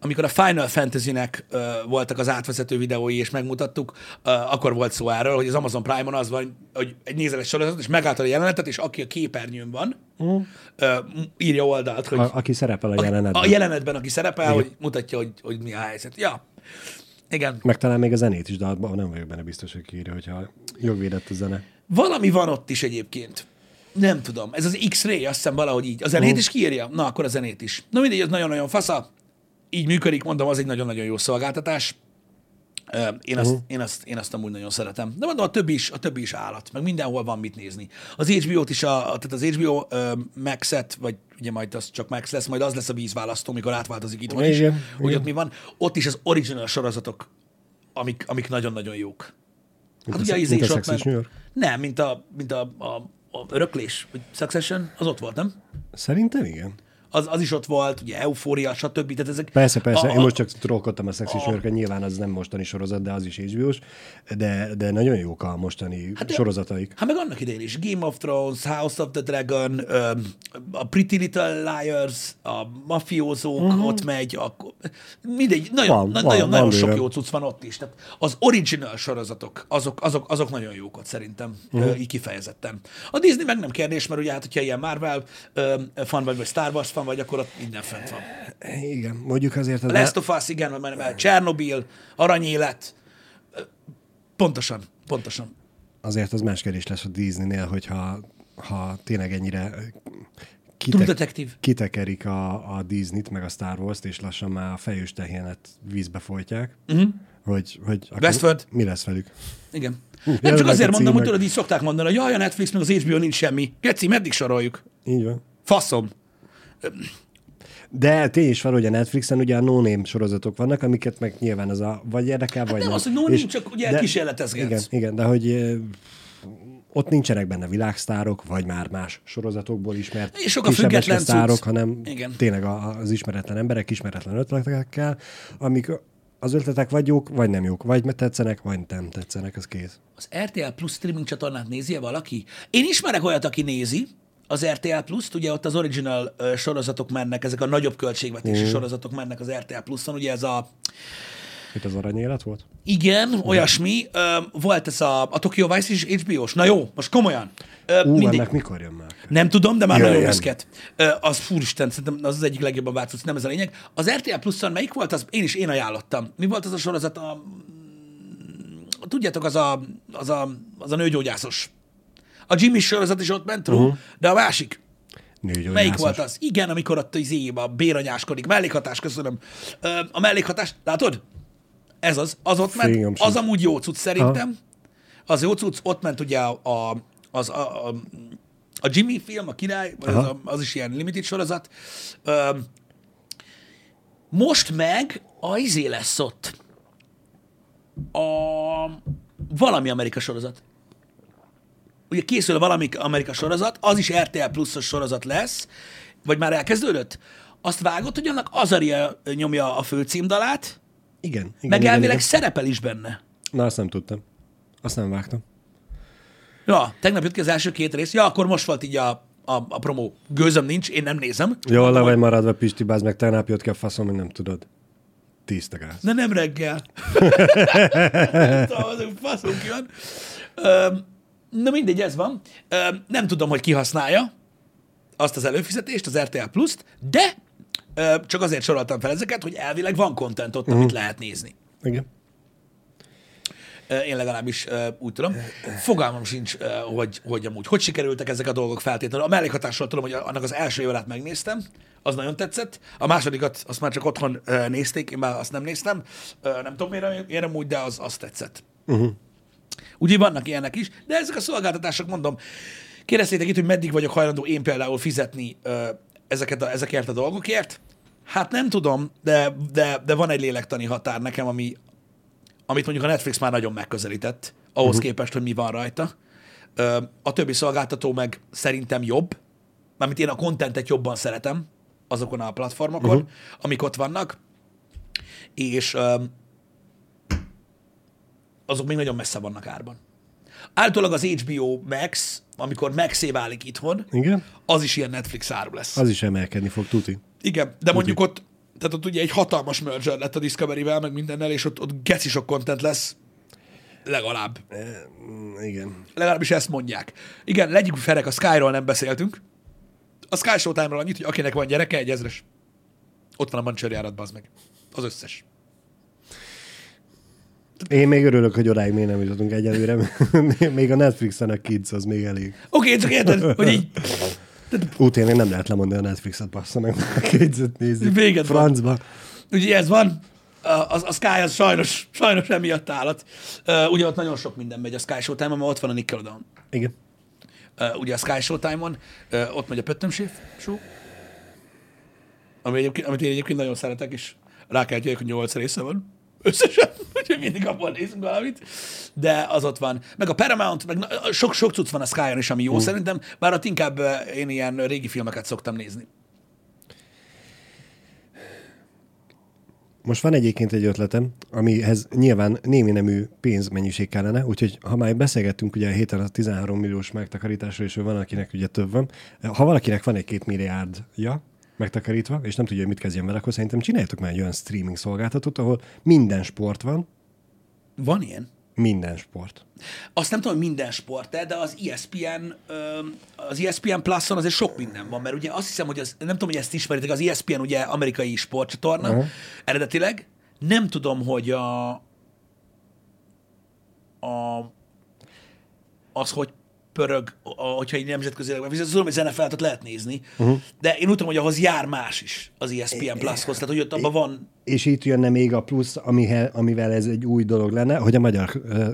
amikor a Final Fantasy-nek uh, voltak az átvezető videói, és megmutattuk, uh, akkor volt szó erről, hogy az Amazon Prime-on az van, hogy egy nézel egy sorozatot, és megálltad a jelenetet, és aki a képernyőn van, uh, uh, írja oldalt, hogy A, aki szerepel a jelenetben. a jelenetben, aki szerepel, Igen. hogy mutatja, hogy, hogy mi a helyzet. Ja, igen. Meg talán még a zenét is, de abban nem vagyok benne biztos, hogy kiírja, hogyha jogvédett a zene. Valami van ott is egyébként. Nem tudom. Ez az X-ray, azt hiszem valahogy így. A zenét is kiírja? Na, akkor a zenét is. Na mindegy, ez nagyon-nagyon fasza. Így működik, mondom, az egy nagyon-nagyon jó szolgáltatás. Én azt, uh-huh. én, azt, én azt amúgy nagyon szeretem. De mondom, a többi is, a többi is állat, meg mindenhol van mit nézni. Az HBO-t is, a, tehát az HBO ö, Max-et, vagy ugye majd az csak Max lesz, majd az lesz a vízválasztó, mikor átváltozik itt is, Igen, hogy ott mi van. Ott is az original sorozatok, amik, amik nagyon-nagyon jók. Hát a ugye Sex- az mint a ment- New York? Nem, mint a, mint a, a, a öröklés, vagy Succession, az ott volt, nem? Szerintem igen. Az, az is ott volt, ugye eufória, stb. Tehát ezek, Persze, persze. A, Én a, most csak trollkodtam a is New York-et, nyilván az nem mostani sorozat, de az is hbo de, de nagyon jók a mostani Hát sorozataik. Hát meg annak idején is. Game of Thrones, House of the Dragon, a Pretty Little Liars, a mafiózók, uh-huh. ott megy, akkor mindegy, nagyon, Van, na, van, nagyon, van nagyon sok jó cucc van ott is. Tehát az original sorozatok, azok, azok, azok nagyon jók ott szerintem, uh-huh. így kifejezetten. A Disney meg nem kérdés, mert ugye hát, hogyha ilyen Marvel fan vagy, vagy Star Wars fan vagy, akkor ott minden fent van. Igen, mondjuk azért az... Last of Us, igen, mert, mert Chernobyl, Aranyélet, pontosan, pontosan. azért az más kérdés lesz a Disneynél, hogyha ha tényleg ennyire Detective. kitekerik a, a Disney-t, meg a Star Wars-t, és lassan már a fejős tehénet vízbe folytják, uh-huh. hogy, hogy akkor Westworld. mi lesz velük? Igen. Nem csak azért a mondom, hogy tudod, így szokták mondani, hogy jaj, a Netflix meg az HBO nincs semmi. Geci, meddig soroljuk? Így van. Faszom. De tény is van, hogy a Netflixen ugye a no sorozatok vannak, amiket meg nyilván az a vagy érdekel, vagy Hát nem nem. az, hogy no És- csak ugye de- kísérletezgetsz. Igen, igen, de hogy eh, ott nincsenek benne világsztárok, vagy már más sorozatokból ismert És sok a független cucc. sztárok, hanem Igen. tényleg az ismeretlen emberek, ismeretlen ötletekkel, amik az ötletek vagy jók, vagy nem jók, vagy tetszenek, vagy nem tetszenek, az kész. Az RTL Plus streaming csatornát nézi -e valaki? Én ismerek olyat, aki nézi az RTL Plus-t, ugye ott az original sorozatok mennek, ezek a nagyobb költségvetési mm. sorozatok mennek az RTL Plus-on, ugye ez a Itt az aranyélet volt? igen, olyasmi, ö, volt ez a, a Tokyo Vice is HBO-s. Na jó, most komolyan. Ö, Ú, mindig- ennek mikor jön már? Nem tudom, de már Jöjjön. nagyon röszket. Ö, Az fúristen, szerintem az az egyik legjobban várt, cucc, nem ez a lényeg. Az RTL Plus-on melyik volt, az én is én ajánlottam. Mi volt az a sorozat? A, tudjátok, az a, az a, az a nőgyógyászos. A Jimmy sorozat is ott ment, uh-huh. de a másik. Nőgyógyászos. Melyik volt az? Igen, amikor ott az éjjében a béranyáskodik. Mellékhatás, köszönöm. Ö, A mellékhatás, látod? Ez az, az ott ment. Fingom Az amúgy jó cucc szerintem. Az jó cucc, ott ment ugye a, a, az, a, a, a Jimmy film, a király, az, a, az is ilyen limited sorozat. Ö, most meg a izé lesz ott. A valami Amerika sorozat. Ugye készül valami Amerika sorozat, az is RTL pluszos sorozat lesz, vagy már elkezdődött? Azt vágott, hogy annak Azaria nyomja a főcímdalát, Igen. igen meg igen, elvileg igen. szerepel is benne. Na, azt nem tudtam. Azt nem vágtam. Ja, tegnap jött ki az első két rész. Ja, akkor most volt így a, a, a promó. Gőzöm nincs, én nem nézem. Jól le vagy maradva, Pisti, bázd meg, tegnap jött ki a faszom, hogy nem tudod. Tízte gáz. De nem reggel. [laughs] tudom, faszom ki van. Öm, Na mindegy, ez van. Nem tudom, hogy ki használja azt az előfizetést, az RTL Plus-t, de csak azért soroltam fel ezeket, hogy elvileg van content ott, amit lehet nézni. Igen. Én legalábbis úgy tudom. Fogalmam sincs, hogy, hogy amúgy hogy sikerültek ezek a dolgok feltétlenül. A mellékhatásról tudom, hogy annak az első órát megnéztem, az nagyon tetszett. A másodikat azt már csak otthon nézték, én már azt nem néztem. Nem tudom, miért, miért amúgy, de az, az tetszett. Uh-huh. Úgyhogy vannak ilyenek is, de ezek a szolgáltatások, mondom, kérdeztétek itt, hogy meddig vagyok hajlandó én például fizetni ö, ezeket a, ezekért a dolgokért. Hát nem tudom, de, de, de van egy lélektani határ nekem, ami, amit mondjuk a Netflix már nagyon megközelített, ahhoz uh-huh. képest, hogy mi van rajta. Ö, A többi szolgáltató meg szerintem jobb, mármint én a contentet jobban szeretem azokon a platformokon, uh-huh. amik ott vannak, és ö, azok még nagyon messze vannak árban. Általában az HBO Max, amikor Maxé válik itthon, Igen? az is ilyen Netflix áru lesz. Az is emelkedni fog, tuti. Igen, de mondjuk ott, tehát ott ugye egy hatalmas merger lett a Discovery-vel, meg mindennel, és ott, ott geci sok content lesz. Legalább. Mm, Igen. Legalábbis ezt mondják. Igen, legyünk ferek, a Sky-ról nem beszéltünk. A Sky Showtime-ról annyit, hogy akinek van gyereke, egy ezres. Ott van a mancsőrjárat, az meg. Az összes. Én még örülök, hogy odáig még nem jutottunk egyelőre. még a Netflixen a Kids az még elég. Oké, okay, csak érted, hogy így Ú, tényleg nem lehet lemondani a Netflixet, bassza meg. A Kids-et nézzük. Véged van. Francba. Úgyhogy ez van. az, a Sky az sajnos, sajnos emiatt állat. Uh, ugye ott nagyon sok minden megy a Sky Showtime, mert ott van a Nickelodeon. Igen. Uh, ugye a Sky Showtime-on, uh, ott megy a Pöttömsév show, ami egyébként, amit én egyébként nagyon szeretek, és rá kell hogy nyolc része van összesen, [laughs] úgyhogy mindig abban nézünk valamit, de az ott van. Meg a Paramount, meg na- sok, sok cucc van a Sky-on is, ami jó mm. szerintem, bár ott inkább uh, én ilyen régi filmeket szoktam nézni. Most van egyébként egy ötletem, amihez nyilván némi nemű pénzmennyiség kellene, úgyhogy ha már beszélgettünk ugye a héten a 13 milliós megtakarításról, és van, akinek ugye több van. Ha valakinek van egy két milliárdja megtakarítva, és nem tudja, hogy mit kezdjen vele, akkor szerintem csináljátok már egy olyan streaming szolgáltatót, ahol minden sport van, Van ilyen? minden sport. Azt nem tudom, hogy minden sport de az ESPN, az ESPN Plus-on azért sok minden van, mert ugye azt hiszem, hogy az, nem tudom, hogy ezt ismeritek, az ESPN ugye amerikai sportcsatorna uh-huh. eredetileg. Nem tudom, hogy a, a az, hogy pörög, hogyha egy nemzetközileg megfizetsz, tudom, hogy NFL-t lehet nézni, uh-huh. de én úgy tudom, hogy ahhoz jár más is az ESPN Plus-hoz, tehát hogy ott abban van És itt jönne még a plusz, amivel, amivel ez egy új dolog lenne, hogy a magyar uh,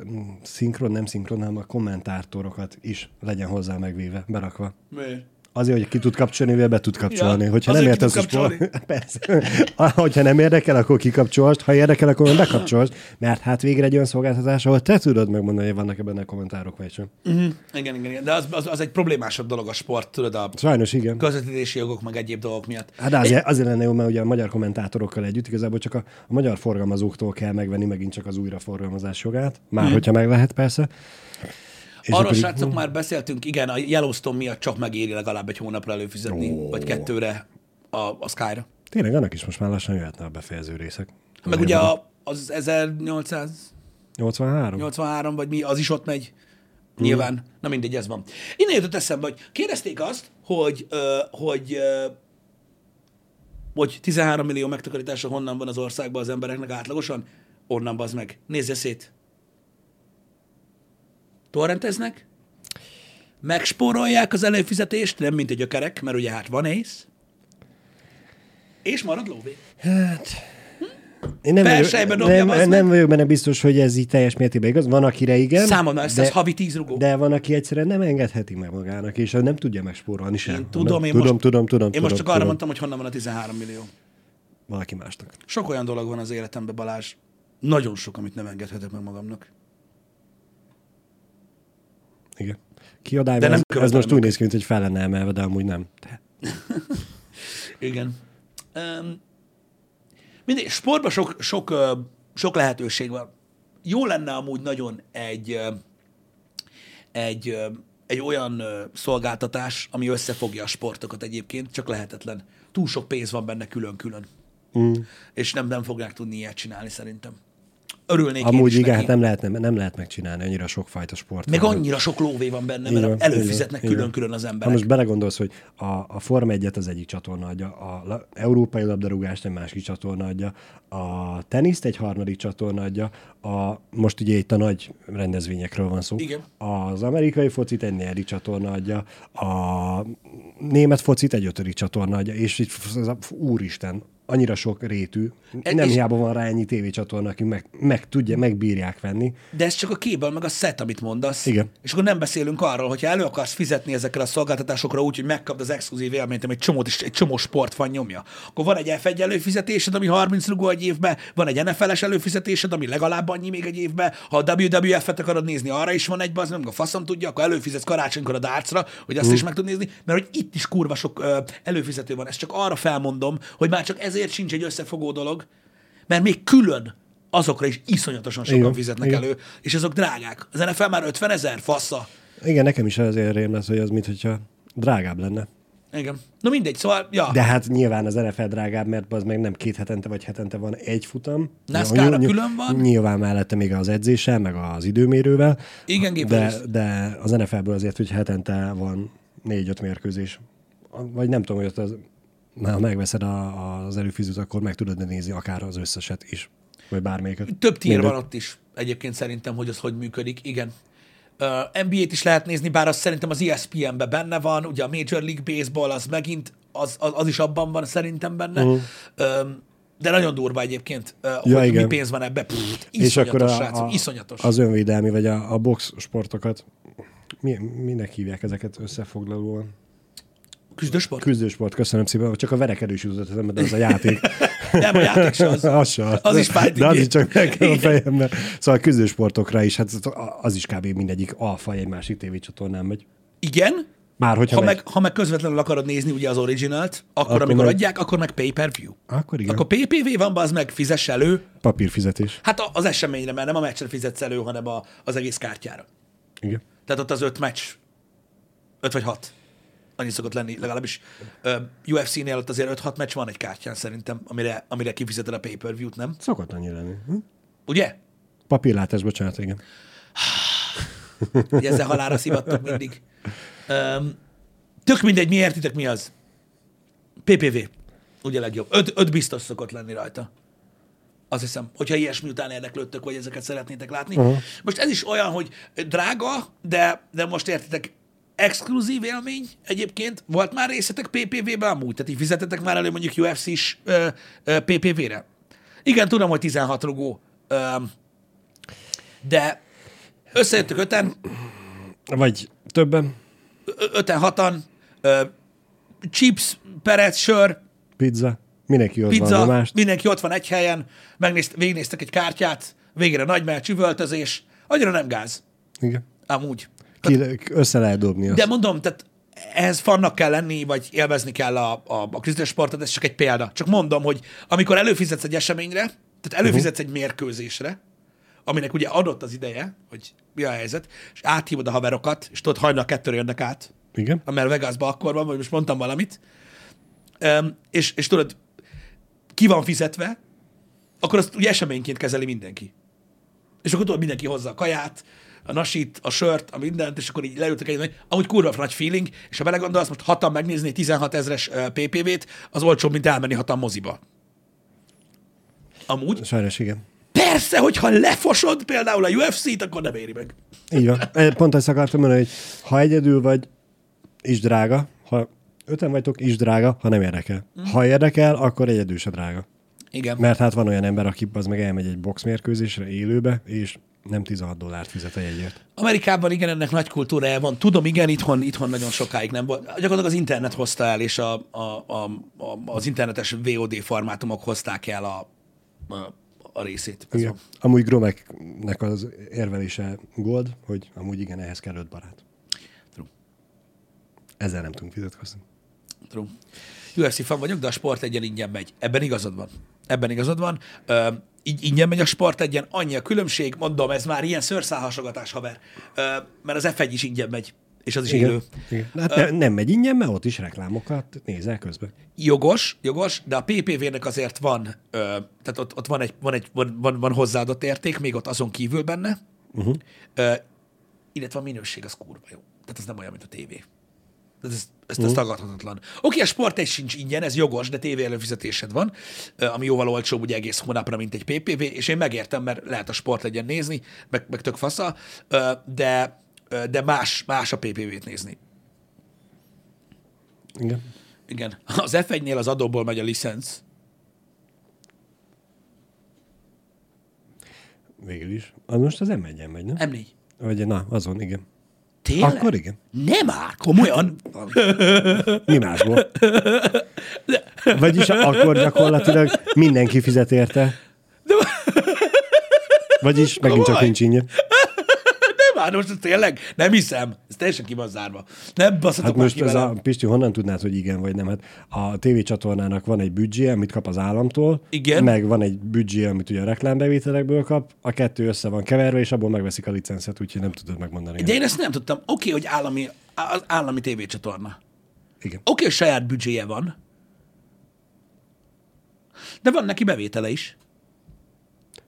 szinkron, nem szinkron, hanem a kommentátorokat is legyen hozzá megvéve, berakva. Miért? Azért, hogy ki tud kapcsolni, mivel be tud kapcsolni. Ja, hogyha nem értesz a sport... [laughs] Persze. [laughs] Hogyha nem érdekel, akkor kikapcsolst. Ha érdekel, akkor bekapcsolst. Mert hát végre egy olyan szolgáltatás, ahol te tudod megmondani, hogy vannak-e benne kommentárok, vagy sem. Uh-huh. Igen, igen, igen. De az, az, az, egy problémásabb dolog a sport, tudod, a Sajnos igen. közvetítési jogok, meg egyéb dolgok miatt. Hát de azért, azért lenne jó, mert ugye a magyar kommentátorokkal együtt igazából csak a, a magyar forgalmazóktól kell megvenni megint csak az újraforgalmazás jogát. Már, hogyha meg lehet persze. És Arról, így- srácok, már beszéltünk, igen, a Yellowstone miatt csak megéri legalább egy hónapra előfizetni, Ó. vagy kettőre a, a Sky-ra. Tényleg annak is most már lassan jöhetne a befejező részek. Meg ugye a, az 1883, 83? vagy mi, az is ott megy. Nyilván, na mindegy, ez van. Innen jutott eszembe, hogy kérdezték azt, hogy, ö, hogy, ö, hogy 13 millió megtakarítása honnan van az országban az embereknek átlagosan? Onnan bazd meg. Nézze szét. Torrenteznek, megspórolják az előfizetést, nem mint egy gyökerek, mert ugye hát van ész, és marad lóvé. Én nem, vagyok, nem, nem vagyok benne biztos, hogy ez így teljes mértékben igaz. Van, akire igen. Számomra de, az havi 10 rugó. de van, aki egyszerűen nem engedheti meg magának, és nem tudja megspórolni sem. Én tudom, én tudom, most, tudom, tudom, Én tudom, most csak arra tudom. mondtam, hogy honnan van a 13 millió. Valaki másnak. Sok olyan dolog van az életemben, Balázs. Nagyon sok, amit nem engedhetek meg magamnak. Igen. Kiadálva, De nem ez, ez most úgy néz ki, mint hogy fel lenne emelve, de amúgy nem. De Igen. Um, mindegy, sportban sok, sok, sok lehetőség van. Jó lenne amúgy nagyon egy, egy, egy olyan szolgáltatás, ami összefogja a sportokat egyébként, csak lehetetlen. Túl sok pénz van benne külön-külön. Mm. És nem, nem fogják tudni ilyet csinálni szerintem. Örülnék én Amúgy is igen, hát nem lehet, nem, nem lehet megcsinálni annyira sokfajta sport. Meg van, annyira sok lóvé van benne, mert van, előfizetnek külön-külön az Ha emberek. most belegondolsz, hogy a, a Forma 1-et az egyik csatorna adja, a európai labdarúgást egy másik csatorna adja, a teniszt egy harmadik csatorna adja, a, most ugye itt a nagy rendezvényekről van szó. Igen. Az amerikai focit egy negyedik csatorna adja, a német focit egy ötödik csatorna adja, és így, úristen, annyira sok rétű. E- Nem és- hiába van rá ennyi tévécsatorna, aki meg, meg tudja, megbírják venni. De ez csak a kébel, meg a set, amit mondasz. Igen. És akkor nem beszélünk arról, hogyha elő akarsz fizetni ezekkel a szolgáltatásokra úgy, hogy megkapd az exkluzív élményt, amit egy csomó, egy csomó sportfan nyomja. Akkor van egy F1 előfizetésed, ami 30 rugó egy évben, van egy NFL-es előfizetésed, ami legalább annyi még egy évben. Ha a WWF-et akarod nézni, arra is van egy az nem a faszom tudja, akkor előfizetsz karácsonykor a dárcra, hogy azt is meg tud nézni, mert hogy itt is kurva sok előfizető van. Ezt csak arra felmondom, hogy már csak ezért sincs egy összefogó dolog, mert még külön azokra is iszonyatosan sokan Igen, fizetnek igen. elő, és azok drágák. Az NFL már 50 ezer, fassa. Igen, nekem is azért rém lesz, hogy az, mintha drágább lenne. Igen. Na mindegy, szóval, ja. De hát nyilván az NFL drágább, mert az meg nem két hetente vagy hetente van egy futam. NASCAR-ra Ny- külön van? Nyilván mellette még az edzéssel, meg az időmérővel. Igen, de, gépelés. de az NFL-ből azért, hogy hetente van négy-öt mérkőzés. Vagy nem tudom, hogy ott az, ha megveszed a, az előfizetőt, akkor meg tudod nézni akár az összeset is. Vagy bármelyiket. Több tier Mindegy. van ott is egyébként szerintem, hogy az hogy működik. Igen. Uh, NBA-t is lehet nézni, bár az szerintem az ESPN-ben benne van, ugye a Major League Baseball az megint, az, az, az is abban van szerintem benne. Mhm. Uh. Um, De nagyon durva egyébként, Ja, hogy igen. mi pénz van ebbe. Pff, És akkor a, srácok, a, iszonyatos. az önvédelmi, vagy a, a box sportokat, mi, minek hívják ezeket összefoglalóan? Küzdősport? Küzdősport, köszönöm szépen, csak a verekedős jutott eszembe, de az a játék. [laughs] Nem, a játék se az. [laughs] az se az. Az is fighting De az is csak nekem a Igen. fejemben. Szóval a küzdősportokra is, hát az is kb. mindegyik alfa egy másik tévécsatornán megy. Igen, Már hogyha ha meg, ha meg közvetlenül akarod nézni ugye az originalt, akkor, Akkor amikor meg- adják, akkor meg pay-per-view. Akkor igen. Akkor PPV van, az meg fizess elő. Papírfizetés. Hát az eseményre, mert nem a meccsre fizetsz elő, hanem a, az egész kártyára. Igen. Tehát ott az öt meccs. Öt vagy hat. Annyi szokott lenni, legalábbis uh, UFC-nél ott azért 5-6 meccs van egy kártyán szerintem, amire, amire kifizeted a pay-per-view-t, nem? Szokott annyi lenni. Hm? Ugye? Papírlátás, bocsánat, igen. Hogy ezzel halára szivattok mindig. Um, tök mindegy, mi értitek, mi az. PPV. Ugye legjobb. Öt, öt biztos szokott lenni rajta. Azt hiszem, hogyha ilyesmi után érdeklődtök, vagy ezeket szeretnétek látni. Uh-huh. Most ez is olyan, hogy drága, de, de most értitek, exkluzív élmény egyébként. Volt már részletek PPV-ben amúgy? Tehát így fizetetek már elő mondjuk UFC-s ö, ö, PPV-re? Igen, tudom, hogy 16 rugó, ö, de összejöttök öten, Vagy többen, öten, hatan, ö, chips, perec, sör, pizza, mindenki ott van pizza, mást. mindenki ott van egy helyen, megnézt, végignéztek egy kártyát, végére nagy meccs, üvöltözés, annyira nem gáz, Igen. amúgy. Ki, össze lehet dobni azt. De mondom, tehát ehhez fannak kell lenni, vagy élvezni kell a, a, a sportot, ez csak egy példa. Csak mondom, hogy amikor előfizetsz egy eseményre, tehát előfizetsz egy mérkőzésre, aminek ugye adott az ideje, hogy mi a helyzet, és áthívod a haverokat, és tudod, hajnal kettőre jönnek át, Igen. amely Vegasban akkor van, vagy most mondtam valamit, Öm, és, és tudod, ki van fizetve, akkor azt ugye eseményként kezeli mindenki. És akkor tudod, mindenki hozza a kaját, a nasit, a sört, a mindent, és akkor így leültek egy, amúgy kurva nagy feeling, és ha belegondolsz, most hatan megnézni egy 16 ezres PPV-t, az olcsóbb, mint elmenni hatan moziba. Amúgy. Sajnos igen. Persze, hogyha lefosod például a UFC-t, akkor nem éri meg. Így van. Pont ezt akartam mondani, hogy ha egyedül vagy, is drága. Ha öten vagytok, is drága, ha nem érdekel. Ha érdekel, akkor egyedül se drága. Igen. Mert hát van olyan ember, aki az meg elmegy egy boxmérkőzésre élőbe, és nem 16 dollárt fizet a jegyért. Amerikában igen, ennek nagy kultúrája van. Tudom, igen, itthon, itthon nagyon sokáig nem volt. Gyakorlatilag az internet hozta el, és a, a, a, a, az internetes VOD formátumok hozták el a, a, a részét. Igen. van. Amúgy Gromeknek az érvelése gold, hogy amúgy igen, ehhez kell öt barát. True. Ezzel nem tudunk vitatkozni. True. UFC fan vagyok, de a sport egyen ingyen megy. Ebben igazad van. Ebben igazad van. Ö, így ingyen megy a sport egyen, annyi a különbség, mondom, ez már ilyen szőrszálhasogatás, haver. Mert az F1 is ingyen megy, és az is élő. Igen. Hát ne, nem megy ingyen, mert ott is reklámokat nézel közben. Jogos, jogos, de a PPV-nek azért van, tehát ott, ott van, egy, van, egy, van, van, van hozzáadott érték, még ott azon kívül benne, uh-huh. illetve a minőség az kurva jó. Tehát ez nem olyan, mint a tévé. Ez, ez, ez tagadhatatlan. Oké, a sport egy sincs ingyen, ez jogos, de tévé előfizetésed van, ami jóval olcsóbb ugye egész hónapra, mint egy PPV, és én megértem, mert lehet a sport legyen nézni, meg, meg tök fasza, de, de más, más a PPV-t nézni. Igen. Igen. Az F1-nél az adóból megy a licenc, Végül is. Az most az m 1 megy, nem? M4. Vagy na, azon, igen. Tényleg? Akkor igen. Nem már, komolyan. [laughs] Mi másból? Vagyis akkor gyakorlatilag mindenki fizet érte. Vagyis megint csak nincs ingyen. Már, most tényleg, nem hiszem. Ez teljesen ki van zárva. Nem baszatok Hát most ez velem. a, Pisti, honnan tudnád, hogy igen vagy nem? Hát a tévécsatornának van egy büdzsé, amit kap az államtól, Igen. meg van egy büdzsé, amit ugye a reklámbevételekből kap, a kettő össze van keverve, és abból megveszik a licenszet, úgyhogy nem tudod megmondani. De én ezt nem tudtam. Oké, hogy állami, az állami tévécsatorna. Igen. Oké, hogy saját büdzséje van. De van neki bevétele is.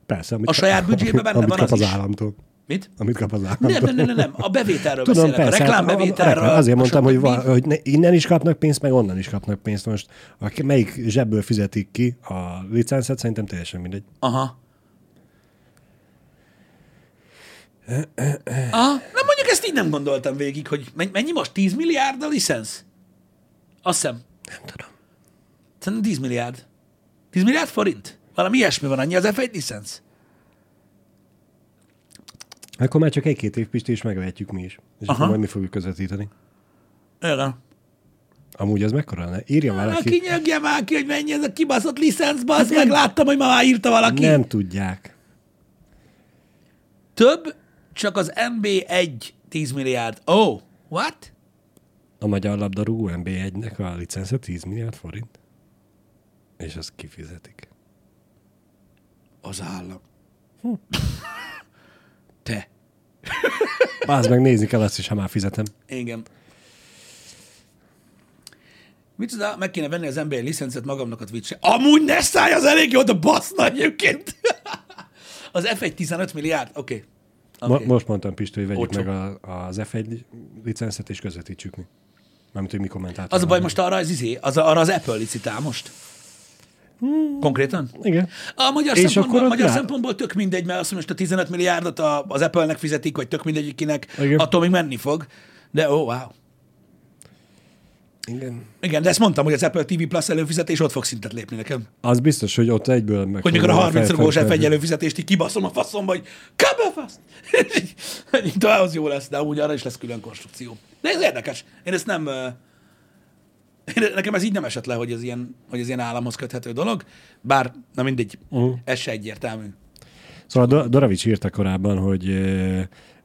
Persze, amit A saját büdzsébe [laughs] benne amit van kap az az, is. államtól. Mit? Amit kap az államtól. Nem, nem, nem, nem. A bevételről Tudom, beszélek. persze. a hát reklámbevételről. a- a- Azért mondtam, hogy, van, hogy ne, innen is kapnak pénzt, meg onnan is kapnak pénzt. Most a, melyik zsebből fizetik ki a licenszet, szerintem teljesen mindegy. Aha. Aha. Na mondjuk ezt így nem gondoltam végig, hogy men- mennyi most? 10 milliárd a licensz? Azt hiszem. Nem tudom. Szerintem 10 milliárd. 10 milliárd forint? Valami ilyesmi van, annyi az F1 licenc? Akkor már csak egy-két év Pisti, és megvehetjük mi is. És Aha. akkor majd mi fogjuk közvetíteni. Igen. Amúgy az mekkora lenne? Írja valaki. kinyögje már ki, hogy mennyi ez a kibaszott licenc, bazd meg, láttam, hogy ma már írta valaki. Nem tudják. Több, csak az NB1 10 milliárd. Oh, what? A magyar labdarúgó NB1-nek a licence 10 milliárd forint. És azt kifizetik. Az állam. [laughs] Te. Bázd meg, nézni kell azt is, ha már fizetem. Igen. Micsoda, meg kéne venni az NBA licencet magamnak a twitch Amúgy ne szállj, az elég jó, de baszna egyébként. az F1 15 milliárd? Oké. Okay. Ma, Okay. most mondtam Pisti, hogy vegyük Olcsó. meg a, az F1 licencet, és közvetítsük mi. Mármint, hogy mi kommentátor. Az a baj, most arra az izé, az, arra az Apple licitál most. Konkrétan? Igen. A magyar, És szempontból, akkor magyar rá- szempontból tök mindegy, mert azt mondja, most a 15 milliárdot a, az Apple-nek fizetik, vagy tök mindegy, kinek, Igen. attól még menni fog. De ó, oh, wow. Igen. Igen, de ezt mondtam, hogy az Apple TV Plus előfizetés ott fog szintet lépni nekem. Az biztos, hogy ott egyből meg... Hogy mikor a fogom 30 fel- rugós fel- F1 előfizetést így kibaszom a faszomba, hogy kábelfasz! [laughs] Talán az jó lesz, de úgy arra is lesz külön konstrukció. De ez érdekes. Én ezt nem... Én, nekem ez így nem esett le, hogy ez ilyen, hogy ez ilyen államhoz köthető dolog, bár, na mindegy, Uh-huh. ez se egyértelmű. Szóval Do- Doravics írta korábban, hogy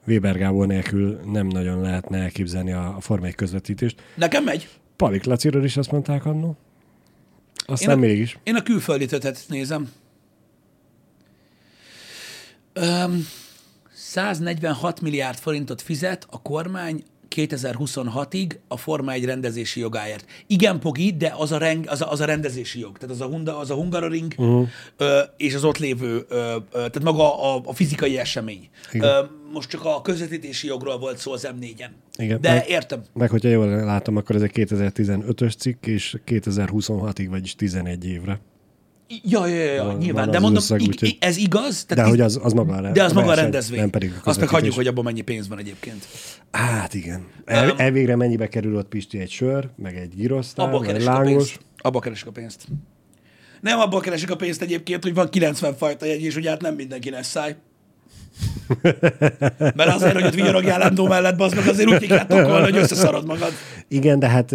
Weber Gábor nélkül nem nagyon lehetne elképzelni a, a Forma 1 közvetítést. Nekem megy. Palik Laciról is azt mondták annó. Aztán Én a- mégis. Én a külföldi tötet nézem. Öm, 146 milliárd forintot fizet a kormány 2026-ig a Forma 1 rendezési jogáért. Igen, Pogi, de az a, reng, az a, az a rendezési jog. Tehát az a, Hunda, az a Hungaroring uh-huh. ö, és az ott lévő, ö, ö, tehát maga a, a fizikai esemény. Igen. Ö, most csak a közvetítési jogról volt szó az M4-en. Igen, De meg- értem. Meg hogyha jól látom, akkor ez egy 2015-ös cikk, és 2026-ig, vagyis 11 évre. Ja, ja, ja, ja Van- nyilván. van De mondom, összeg, ig- úgyhogy- ez igaz. De Tehát hogy az, az maga a De az maga a rendezvény. Nem pedig a Azt meg hagyjuk, hogy abban mennyi pénz van egyébként. Hát igen. El, Um, elvégre mennyibe kerül ott Pisti egy sör, meg egy girosztál, vagy keresik a lángos. pénzt. Abból keresik a pénzt. Nem abból keresik a pénzt egyébként, hogy van 90 fajta jegy, és hogy hát nem mindenki száj. [laughs] Mert azért, hogy ott vigyorogjál Lendó mellett, bazd meg, azért úgy ki kell tokolni, hogy összeszarod magad. Igen, de hát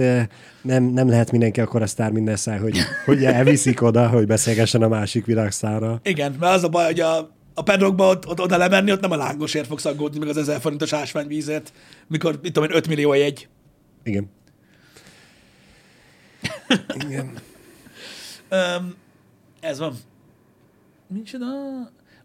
nem, nem lehet mindenki akkor a sztár minden száj, hogy, hogy elviszik oda, hogy beszélgessen a másik világsztárral. Igen, mert az a baj, hogy a, a pedokba ott, ott, oda lemenni, ott nem a lángosért fogsz aggódni, meg az 1000 forintos ásványvízért, mikor, mit tudom én, 5 millió a jegy. Igen. [laughs] Igen. Öm, ez van. Micsoda?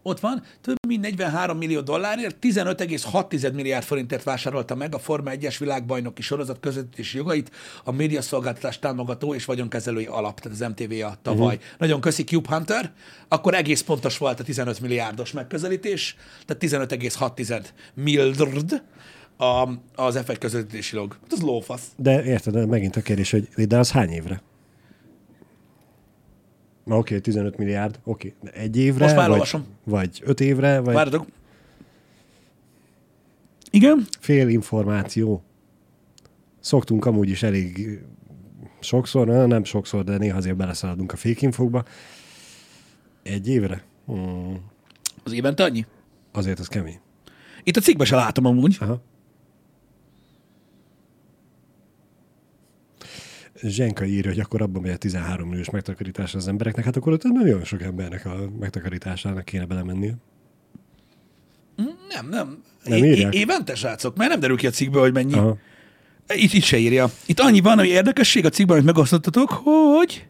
Ott van, több mint 43 millió dollárért 15,6 milliárd forintért vásárolta meg a Forma 1-es világbajnoki sorozat közvetítési jogait a médiaszolgáltatás támogató és vagyonkezelői alap, tehát az MTV-a tavaly. Uh-huh. Nagyon köszi Cube Hunter, akkor egész pontos volt a 15 milliárdos megközelítés, tehát 15,6 milliárd a, az F1 közvetítési log. Hát Az lófasz. De érted, de megint a kérdés, hogy de az hány évre? Oké, 15 milliárd, oké. De egy évre? Most már vagy, olvasom. vagy öt évre, vagy Várjatok. Igen? fél információ. Szoktunk amúgy is elég sokszor, nem sokszor, de néha azért beleszaladunk a fékinfokba. Egy évre? Hmm, Az évente annyi? azért az kemény. Itt a cikkben se látom amúgy. Aha. Zsenka írja, hogy akkor abban megy a 13 milliós megtakarítás az embereknek, hát akkor ott nagyon sok embernek a megtakarításának kéne belemennie. Nem, nem. Nem írják? évente, srácok, mert nem derül ki a cikkből, hogy mennyi. Aha. Itt, itt se írja. Itt annyi van, hogy érdekesség a cikkben, amit megosztottatok, hogy...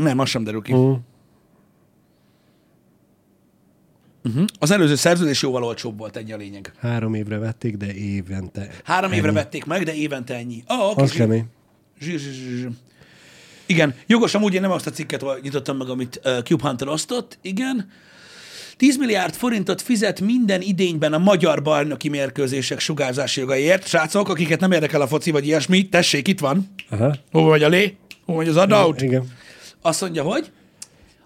Nem, az sem derül ki. Mm. Uh-huh. Az előző szerződés jóval olcsóbb volt, ennyi a lényeg. Három évre vették, de évente. Három évre Ennyi. vették meg, de évente ennyi. Ah, oké. Az kemény. Igen, jogos, amúgy én nem azt a cikket nyitottam meg, amit uh, Cube Hunter osztott, igen. 10 milliárd forintot fizet minden idényben a magyar bajnoki mérkőzések sugárzási jogaiért. Srácok, akiket nem érdekel a foci vagy ilyesmi, tessék, itt van. Aha. Hova vagy a lé? Hova vagy az adout? Igen. Azt mondja, hogy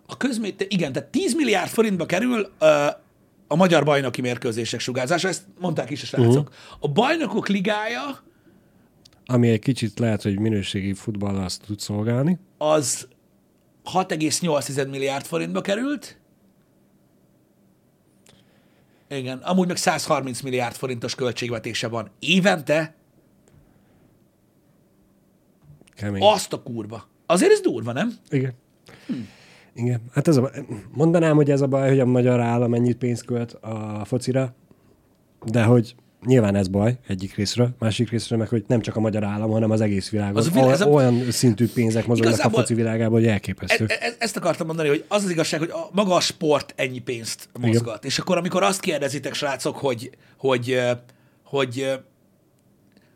a közmét, igen, tehát 10 milliárd forintba kerül uh, a magyar bajnoki mérkőzések sugárzása, ezt mondták is a srácok. Uh-huh. A bajnokok ligája Ami egy kicsit lehet, hogy minőségi futballal azt tud szolgálni. az 6,8 milliárd forintba került. Igen, amúgy meg 130 milliárd forintos költségvetése van évente. Kemény. Azt a kurva. Azért ez durva, nem? Igen. Igen. Hát ez a, mondanám, hogy ez a baj, hogy a magyar állam ennyit pénzt költ a focira, de hogy nyilván ez baj egyik részről, másik részről meg, hogy nem csak a magyar állam, hanem az egész világon. Az vil- ez a- Olyan szintű pénzek mozognak a foci világában, hogy elképesztő. E- e- ezt akartam mondani, hogy az az igazság, hogy a, maga a sport ennyi pénzt mozgat. És akkor, amikor azt kérdezitek, srácok, hogy, hogy, hogy, ö,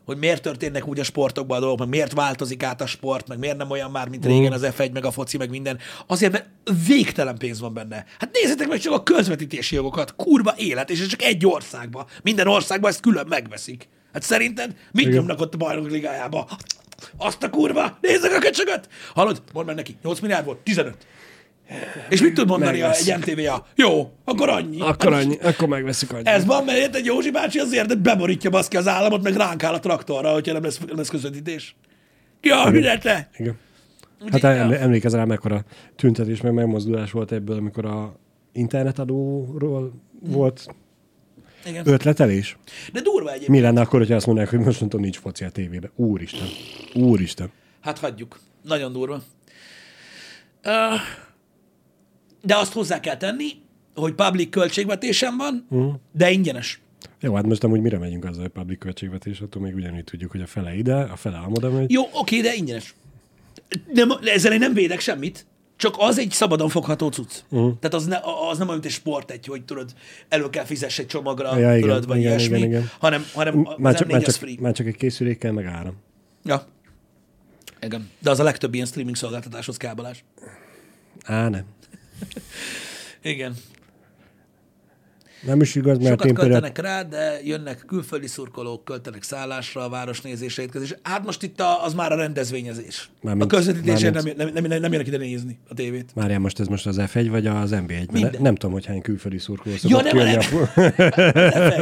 hogy miért történnek úgy a sportokban a dolgok, meg miért változik át a sport, meg miért nem olyan már, mint régen az F1, meg a foci, meg minden. Azért, mert végtelen pénz van benne. Hát nézzétek meg csak a közvetítési jogokat. Kurva élet, és ez csak egy országban. Minden országban ezt külön megveszik. Hát szerinted mit Igen. nyomnak ott a bajnok ligájába? Azt a kurva! Nézzek a köcsögöt! Hallod? Mondd meg neki. 8 milliárd volt? 15. És mit tud mondani Megvesz. egy MTV-a? Jó, akkor annyi. Akkor annyi, akkor megveszik annyi. Ez van, mert érted, Józsi bácsi azért beborítja baszki az államot, meg ránk áll a traktorra, hogyha nem lesz, nem lesz közvetítés. Ja, hülye te! Igen. Hát ja. emlékezel rá, mekkora tüntetés, meg megmozdulás volt ebből, amikor a internetadóról volt Igen. ötletelés. De durva egyébként. Mi lenne akkor, hogyha azt mondanák, hogy mostantól nincs foci a tévébe? Úristen. Úristen. Hát hagyjuk. Nagyon durva. Uh, de azt hozzá kell tenni, hogy public költségvetésem van, uh. de ingyenes. Jó, hát most amúgy mire megyünk azzal, hogy public költségvetés, attól még ugyanúgy tudjuk, hogy a fele ide, a fele amoda megy. Jó, oké, de ingyenes. Nem, ezzel én nem védek semmit, csak az egy szabadon fogható cucc. Uh-huh. Tehát az, ne, az nem olyan, mint egy sport egy, hogy tudod, elő kell fizess egy csomagra, Ja, igen, tudod, vagy igen, ilyesmi, igen, igen. hanem, hanem az Már csak, M4 már, csak, free. már csak egy készülékkel, meg áram. Ja. Igen. De az a legtöbb ilyen streaming szolgáltatáshoz kábelás. Á, nem. [laughs] Igen. Nem is igaz, mert Sokat én például... költenek rá, de jönnek külföldi szurkolók, költenek szállásra, a városnézésre, étkezésre. Hát most itt a, az már a rendezvényezés. Mármint- a közvetítésért nem, mármint- nem, nem, nem jönnek ide nézni a tévét. Márián, most ez most az F1 vagy az NB1? Mert Minden. ne, nem tudom, hogy hány külföldi szurkoló Ja, szokott nem, kijönni nem. a... Az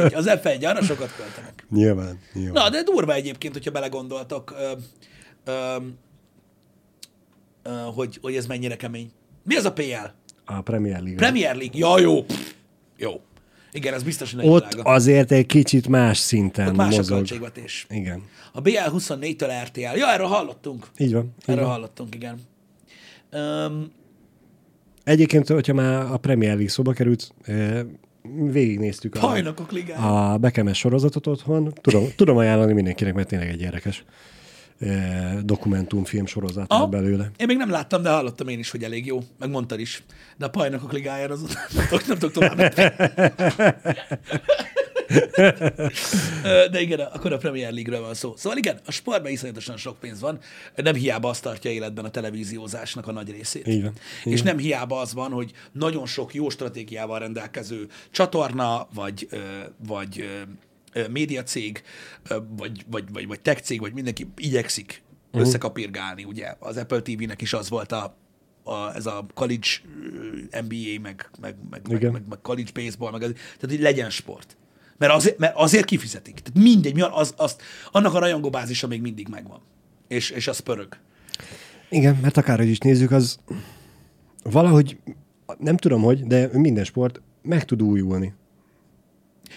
F1, az F1, arra sokat költenek. Nyilván, nyilván. Na, de durva egyébként, hogyha belegondoltok, ö, ö, ö, hogy, hogy ez mennyire kemény. Mi az a PL? A Premier League. Premier League. Ja, jó. Pff, jó. Igen, ez biztos, hogy Ott drága. azért egy kicsit más szinten Ott más a mozog. költségvetés. Igen. A BL24-től RTL. Ja, erről hallottunk. Így van. Így Erről van. hallottunk, igen. Um, Egyébként, hogyha már a Premier League szóba került, végignéztük a, a Bekemes sorozatot otthon. Tudom, tudom ajánlani mindenkinek, mert tényleg egy érdekes dokumentumfilm sorozat ah. belőle. Én még nem láttam, de hallottam én is, hogy elég jó. Meg mondtad is. De a pajnokok ligájára az [laughs] nem tudok, nem tudok tovább [laughs] De igen, akkor a Premier League-ről van szó. Szóval igen, a sportban iszonyatosan sok pénz van. Nem hiába azt tartja életben a televíziózásnak a nagy részét. Így És nem hiába az van, hogy nagyon sok jó stratégiával rendelkező csatorna, vagy, vagy médiacég, vagy, vagy, vagy, vagy tech cég, vagy mindenki igyekszik uh-huh. összekapirgálni, ugye. Az Apple TV-nek is az volt a, a, ez a college NBA, meg, meg, meg, meg, Igen. meg, meg college baseball, meg az, tehát hogy legyen sport. Mert azért, mert azért kifizetik. Tehát mindegy, mi az, az, annak a rajongóbázisa még mindig megvan. És, és az pörög. Igen, mert akárhogy is nézzük, az valahogy, nem tudom hogy, de minden sport meg tud újulni.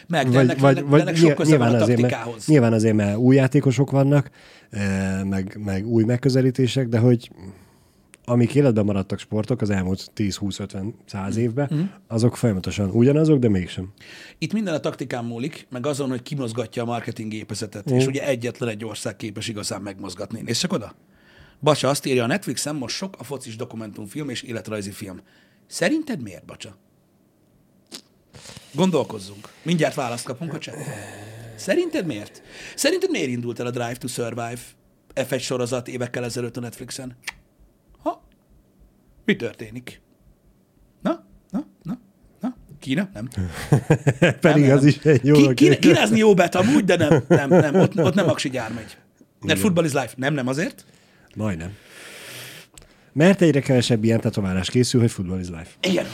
Meg, de ennek, ennek, de ennek sok köze van a azért, taktikához. nyilván azért, mert új játékosok vannak, eh, meg, meg új megközelítések, de hogy amik életben maradtak sportok az elmúlt 10-20-50-100 évben, Mhm. azok folyamatosan ugyanazok, de mégsem. Itt minden a taktikán múlik, meg azon, hogy kimozgatja a marketing gépezetet, és ugye egyetlen egy ország képes igazán megmozgatni. Nézd csak oda! Bacsa azt írja, a Netflixen most sok a focis dokumentumfilm és életrajzi film. Szerinted miért, Bacsa? Gondolkozzunk. Mindjárt választ kapunk a chatben. Szerinted miért? Szerinted miért indult el a Drive to Survive F1 sorozat évekkel ezelőtt a Netflixen? Ha? Mi történik? Na? Na? Na? Na? Kína? Nem. [laughs] Pedig nem, az nem. is egy jó Ki, ki, kínázni jó bet amúgy, de nem, nem, nem ott, ott nem aksi gyár megy. Mert football is life. Nem, nem azért. Majdnem. Mert egyre kevesebb ilyen tetoválás készül, hogy football is life. Igen.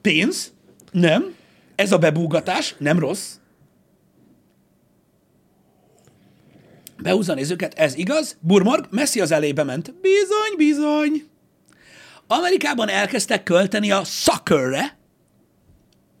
Pénz? Nem. Ez a bebúgatás nem rossz. Behúzza nézőket, ez igaz. Burmorg, Messi az elébe ment. Bizony, bizony. Amerikában elkezdtek költeni a soccerre,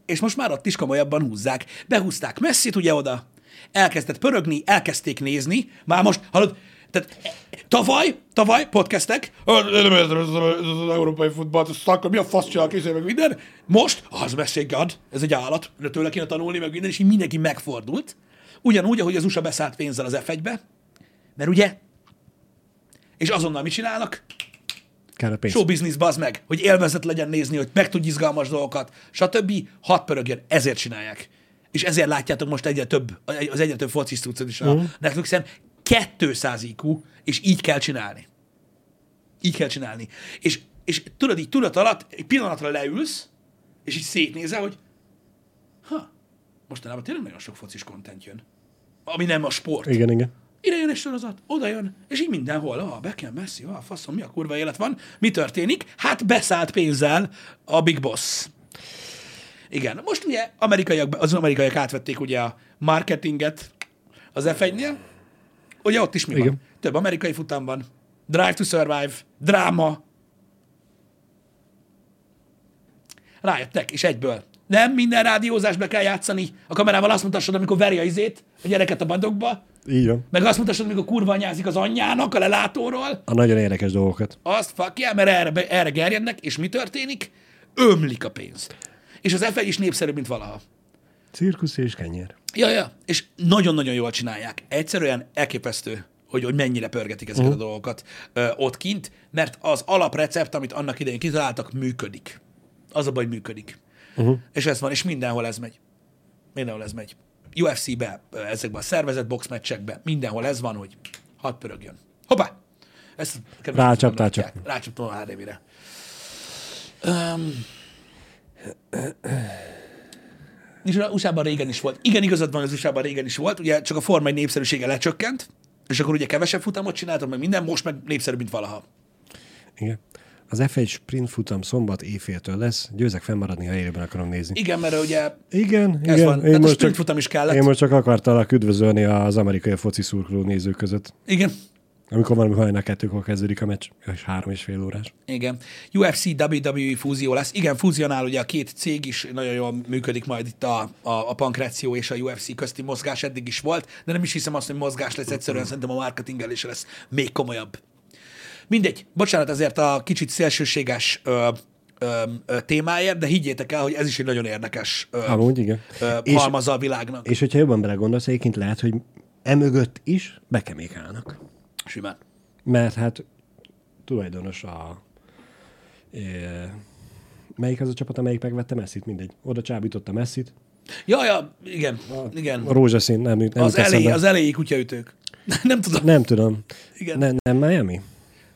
és most már ott is komolyabban húzzák. Behúzták Messit ugye oda, elkezdett pörögni, elkezdték nézni, már most, hallod, tehát e, tavaly, tavaly podcastek, "Ö, nem értem ez az, európai futballt, ez szakkor, mi a fasz csinál, készül meg minden. Most, az beszél God, ez egy állat, de tőle kéne tanulni, meg minden, és így mindenki megfordult. Ugyanúgy, ahogy az USA beszállt pénzzel az f mert ugye, és azonnal mit csinálnak? Kell a pénz. Show business, bazd meg, hogy élvezet legyen nézni, hogy meg tudj izgalmas dolgokat, stb. Hat pörögjön, ezért csinálják. És ezért látjátok most egyre több, az egyre több focisztúcot is a Mhm. Netflixen, 200 IQ, és így kell csinálni. Így kell csinálni. És, és tudod, így tudat alatt egy pillanatra leülsz, és így szétnézel, hogy ha, mostanában tényleg nagyon sok focis content jön. Ami nem a sport. Igen, igen. Ide jön egy sorozat, oda jön, és így mindenhol, ah, Beckham, Messi, ah, faszom, mi a kurva élet van. Mi történik? Hát beszállt pénzzel a Big Boss. Igen, most ugye amerikaiak, az amerikaiak átvették ugye a marketinget az F1-nél. Ugye ott is mi Igen. van? Több amerikai futam van. Drive to Survive, dráma. Rájöttek, és egyből. Nem minden rádiózást be kell játszani. A kamerával azt mutassad, amikor veri a izét, a gyereket a badokba, Így van. meg azt mutassad, amikor kurva anyázik az anyjának a lelátóról, A nagyon érdekes dolgokat. azt fuck yeah, mert erre, erre gerjednek, és mi történik? Ömlik a pénz. És az F1 is népszerűbb, mint valaha. Cirkusz és kenyer. Ja, ja, és nagyon-nagyon jól csinálják. Egyszerűen elképesztő, hogy, hogy mennyire pörgetik ezeket uh-huh. a dolgokat ö, ott kint, mert az alaprecept, amit annak idején kitaláltak, működik. Az a baj, működik. Uh-huh. És ez van, és mindenhol ez megy. Mindenhol ez megy. UFC-be, ezekben a szervezett boxmeccsekbe, mindenhol ez van, hogy hadd pörögjön. Hoppá! Ezt Rácsaptál csak. Rácsaptam a HDV-re. Um, és az USA-ban régen is volt. Igen, igazad van, az USA-ban régen is volt, ugye csak a Forma 1 népszerűsége lecsökkent, és akkor ugye kevesebb futamot csináltak, meg minden, most meg népszerűbb, mint valaha. Igen. Az F1 sprint futam szombat éjféltől lesz. Győzek fennmaradni, ha élőben akarom nézni. Igen, mert ugye Igen, ez igen. van. Tehát a sprint futam is kellett. én most csak akartalak üdvözölni az amerikai foci szurkoló nézők között. Igen, Amikor valami hajnal kettőkor kezdődik a meccs, és három és fél órás. igen. UFC, WWE fúzió lesz. Igen, fúzionál ugye a két cég is, nagyon jól működik majd itt a, a, a pankráció és a UFC közti mozgás eddig is volt, de nem is hiszem azt, hogy mozgás lesz, egyszerűen szerintem a marketingelése lesz még komolyabb. Mindegy, bocsánat ezért a kicsit szélsőséges ö, ö, ö, témáért, de higgyétek el, hogy ez is egy nagyon érdekes ö, Amúgy igen. ö, És, halmaza a világnak. és hogyha jobban belegondolsz, egyébként lehet, hogy emögött is bekemék állnak. Simán. Mert hát tulajdonos a... E, melyik az a csapat, amelyik megvette Messit? Mindegy. Oda csábította Messit. Ja, ja, igen, igen. A rózsaszín, nem, nem Az elejé, az elejé kutyaütők. [laughs] Nem tudom. Nem tudom. Igen. Ne, nem Miami?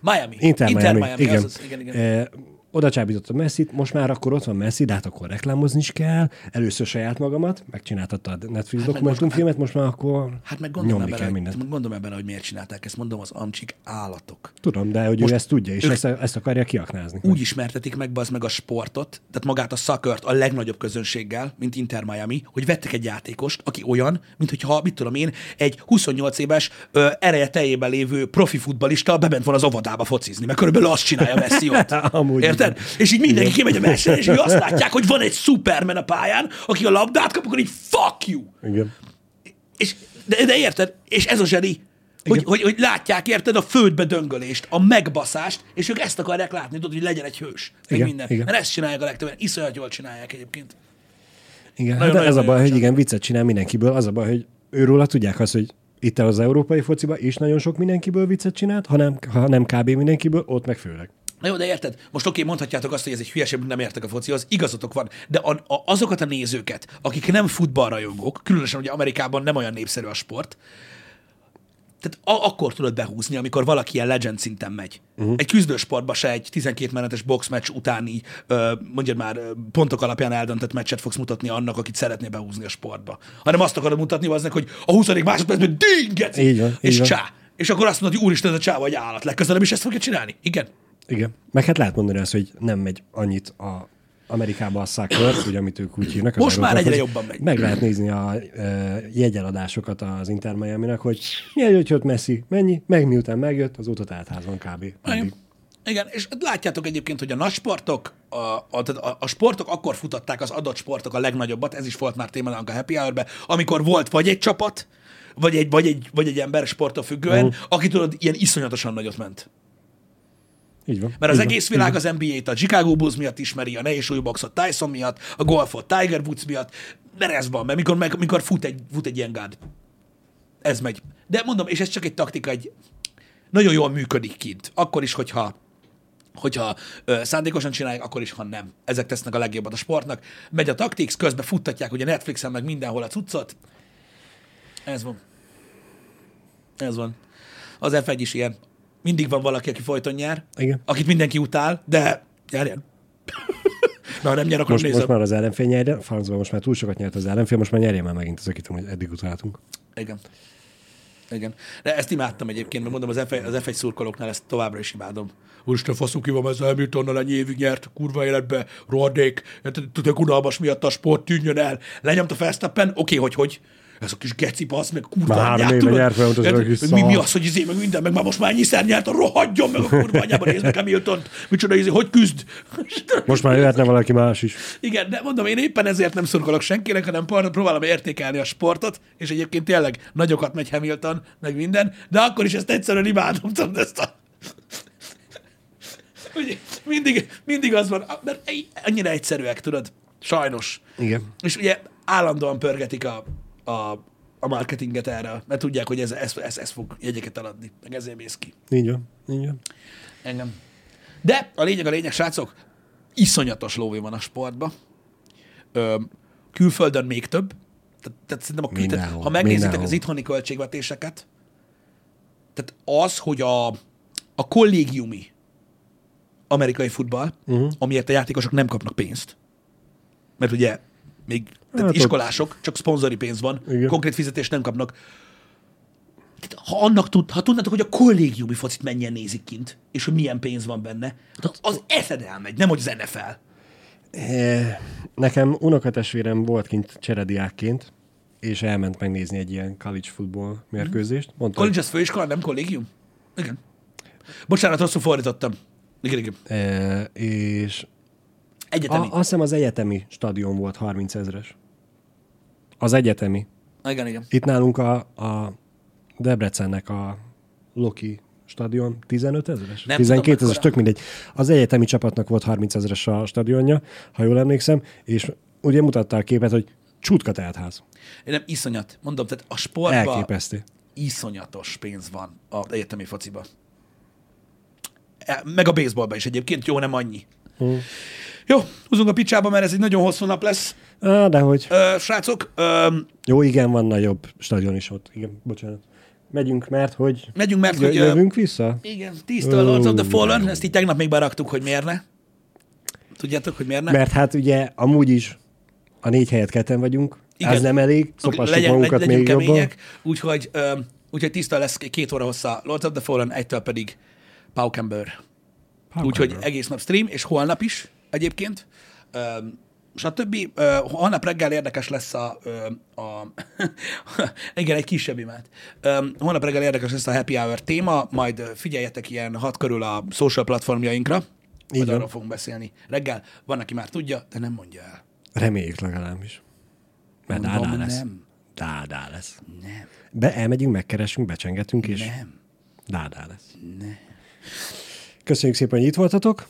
Miami. Inter, Inter Miami. Miami. igen. azaz. igen, igen. E, oda csábította Messit, most már akkor ott van Messi, de hát akkor reklámozni is kell. Először saját magamat, megcsináltatta a Netflix hát dokumentumfilmet, most már akkor Hát meg gondolom nyomni ebben, kell mindent. gondolom ebben, hogy miért csinálták ezt. Mondom, az amcsik állatok. Tudom, de hogy most ő ezt tudja, és ezt, ezt akarja kiaknázni. Úgy ismertetik meg az meg a sportot, tehát magát a szakört a legnagyobb közönséggel, mint Inter Miami, hogy vettek egy játékost, aki olyan, mint hogyha, mit tudom én, egy 28 éves ö, ereje teljében lévő profi futbalista bement volna az óvodába focizni, mert körülbelül azt csinálja Messi ott. [laughs] Amúgy Érted? És így mindenki kimegy a meccsen, és így azt látják, hogy van egy Superman a pályán, aki a labdát kap, akkor így fuck you! Igen. És, de, de érted? És ez a zseni, hogy, hogy, hogy látják, érted, a földbe döngölést, a megbaszást, és ők ezt akarják látni, tudod, hogy legyen egy hős. Meg Igen, minden. igen. Mert ezt csinálják a legtöbben. Iszonyat jól csinálják egyébként. Igen, Nagyon- hát ez a baj, hogy igen, viccet csinál mindenkiből. Az a baj, hogy őróla tudják azt, hogy itt az európai fociba is nagyon sok mindenkiből viccet csinált, ha nem, ha nem kb. mindenkiből, ott meg főleg. Na jó, de érted? Most oké, mondhatjátok azt, hogy ez egy hülyeség, nem értek a focihoz, igazatok van, de a, a, azokat a nézőket, akik nem futballrajongók, különösen ugye Amerikában nem olyan népszerű a sport, tehát a, akkor tudod behúzni, amikor valaki ilyen legend szinten megy. Uh-huh. Egy küzdősportba se egy 12 menetes boxmeccs utáni, ö, mondjad már, pontok alapján eldöntött meccset fogsz mutatni annak, akit szeretné behúzni a sportba. Hanem azt akarod mutatni aznak, hogy a 20. másodpercben dinget! Így van, és így van. csá! És akkor azt mondod, hogy úristen, ez a csá vagy állat. Legközelebb is ezt fogja csinálni. Igen. Igen. Meg hát lehet mondani azt, hogy nem megy annyit a Amerikában a soccer, ugye, amit ők úgy hívnak. az Most már egyre jobban megy. Meg lehet nézni a e, jegyeladásokat az Inter miami hogy mielőtt jött Messi, mennyi, meg miután megjött, azóta teltház van kb. Igen. Igen, és látjátok egyébként, hogy a nagy sportok, a, a, a, sportok akkor futatták az adott sportok a legnagyobbat, ez is volt már témának a Happy hour amikor volt vagy egy csapat, vagy egy, vagy egy, vagy egy ember sporttól függően, Mhm. aki tudod, ilyen iszonyatosan nagyot ment. Így van. Mert az így egész van, világ az NBA-t a Chicago Bulls miatt ismeri, a nehéz súlyboxot Tyson miatt, a golfot Tiger Woods miatt, mert ez van, mert mikor, meg, mikor fut, egy, fut egy ilyen gád. Ez megy. De mondom, és ez csak egy taktika, egy nagyon jól működik kint. Akkor is, hogyha hogyha ö, szándékosan csinálják, akkor is, ha nem. Ezek tesznek a legjobbat a sportnak. Megy a taktiks, közben futtatják ugye Netflixen meg mindenhol a cuccot. Ez van. Ez van. Az F1 is ilyen. Mindig van valaki, aki folyton nyer, Igen. akit mindenki utál, de nyerjen. [laughs] Na, ha nem nyer, akkor Most, nézem. most már az ellenfél nyerje, francban most már túl sokat nyert az ellenfél, most már nyerje már megint az, akit eddig utáltunk. Igen. Igen. De ezt imádtam egyébként, mert mondom, az F1, az F1 szurkolóknál ezt továbbra is imádom. Úristen, faszuk ki van, ez Hamiltonnal ennyi évig nyert, kurva életbe, rohadék, tudják, unalmas miatt a sport tűnjön el. Lenyomta Verstappen, oké, hogy hogy, ez a kis geci basz, meg kurva Már anyját, tudod? nyert folyamatosan Érted? a kis mi, mi az, hogy izé, meg minden, meg már most már ennyiszer nyert, a rohadjon meg a kurva anyába, nézd meg Hamiltont, micsoda izé, hogy küzd. [laughs] Most már jöhetne valaki más is. Igen, de mondom, én éppen ezért nem szurkolok senkinek, hanem próbálom értékelni a sportot, és egyébként tényleg nagyokat megy Hamilton, meg minden, de akkor is ezt egyszerűen imádom, tudod, ezt a... [laughs] Ugye, mindig, mindig az van, mert annyira egyszerűek, tudod, sajnos. Igen. És ugye állandóan pörgetik a, a, a marketinget erre, mert tudják, hogy ez, ez, ez, ez fog jegyeket eladni, meg ezért mész ki. Így van. Így van. Engem. De a lényeg a lényeg, srácok, iszonyatos lóvé van a sportban. Ö, külföldön még több. Tehát, tehát szerintem a kül, tehát, ha megnézitek mindenhol. az itthoni költségvetéseket, tehát az, hogy a, a kollégiumi amerikai futball, uh-huh. amiért a játékosok nem kapnak pénzt, mert ugye még tehát Hát hát ott- iskolások, csak szponzori pénz van, Igen. konkrét fizetést nem kapnak. Tehát, ha annak tud, ha tudnátok, hogy a kollégiumi focit mennyien nézik kint, és hogy milyen pénz van benne, tehát az eszed elmegy, nem hogy az NFL. Eh, Nekem unokatestvérem volt kint cserediákként, és elment megnézni egy ilyen college football mérkőzést. Mondta, College az főiskola, nem kollégium? Igen. Bocsánat, rosszul fordítottam. Igen, igen. eh, és Egyetemi. a, azt hiszem az egyetemi stadion volt 30 ezres. Az egyetemi. Igen, igen. Itt nálunk a, a Debrecennek a Loki stadion 15 ezeres? Nem 12 tudom, ezeres, tök mindegy. Az egyetemi csapatnak volt 30 ezeres a stadionja, ha jól emlékszem, és ugye mutatta a képet, hogy csutka teltház. Én nem iszonyat. Mondom, tehát a sportban Elképesztő. iszonyatos pénz van az egyetemi fociba. E- Meg a baseballban is egyébként, jó, nem annyi. Jó, húzunk a picsába, mert ez egy nagyon hosszú nap lesz. Á, de hogy. Ö, srácok, ö, Jó, igen, van nagyobb stadion is ott. Igen, bocsánat. Megyünk, mert hogy megyünk, mert hogy... jövünk vissza? Igen, tisztől Lords of the Fallen, ezt így tegnap még beraktuk, hogy miért ne. Tudjátok, hogy miért ne? Mert hát ugye amúgy is a négy helyet ketten vagyunk, Igen. ez nem elég, szopassuk legyen, magunkat még jobban. úgyhogy, ö, úgyhogy tiszta lesz két óra hossza Lords of the Fallen, egytől pedig Paukenbőr. Úgyhogy egész nap stream, és holnap is egyébként. Ö, stb. Ö, holnap reggel érdekes lesz a, a [laughs] igen, egy kisebb imád. Holnap reggel érdekes lesz a happy hour téma, majd figyeljetek ilyen hat körül a social platformjainkra, majd arról fogunk beszélni. Reggel van, aki már tudja, de nem mondja el. Reméljük legalábbis. Mert Mondom, dádá lesz. nem. Dádá lesz. Nem, Be, elmegyünk, megkeresünk, becsengetünk, és nem, dádá lesz. nem. Köszönjük szépen, hogy itt voltatok.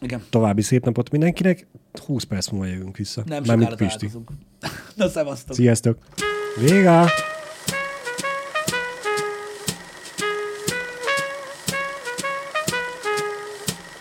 Igen, További szép napot mindenkinek. 20 perc múlva jövünk vissza. nem Mármint sokára Pisti. találkozunk. [laughs] Na, szevasztok! Sziasztok! Vége!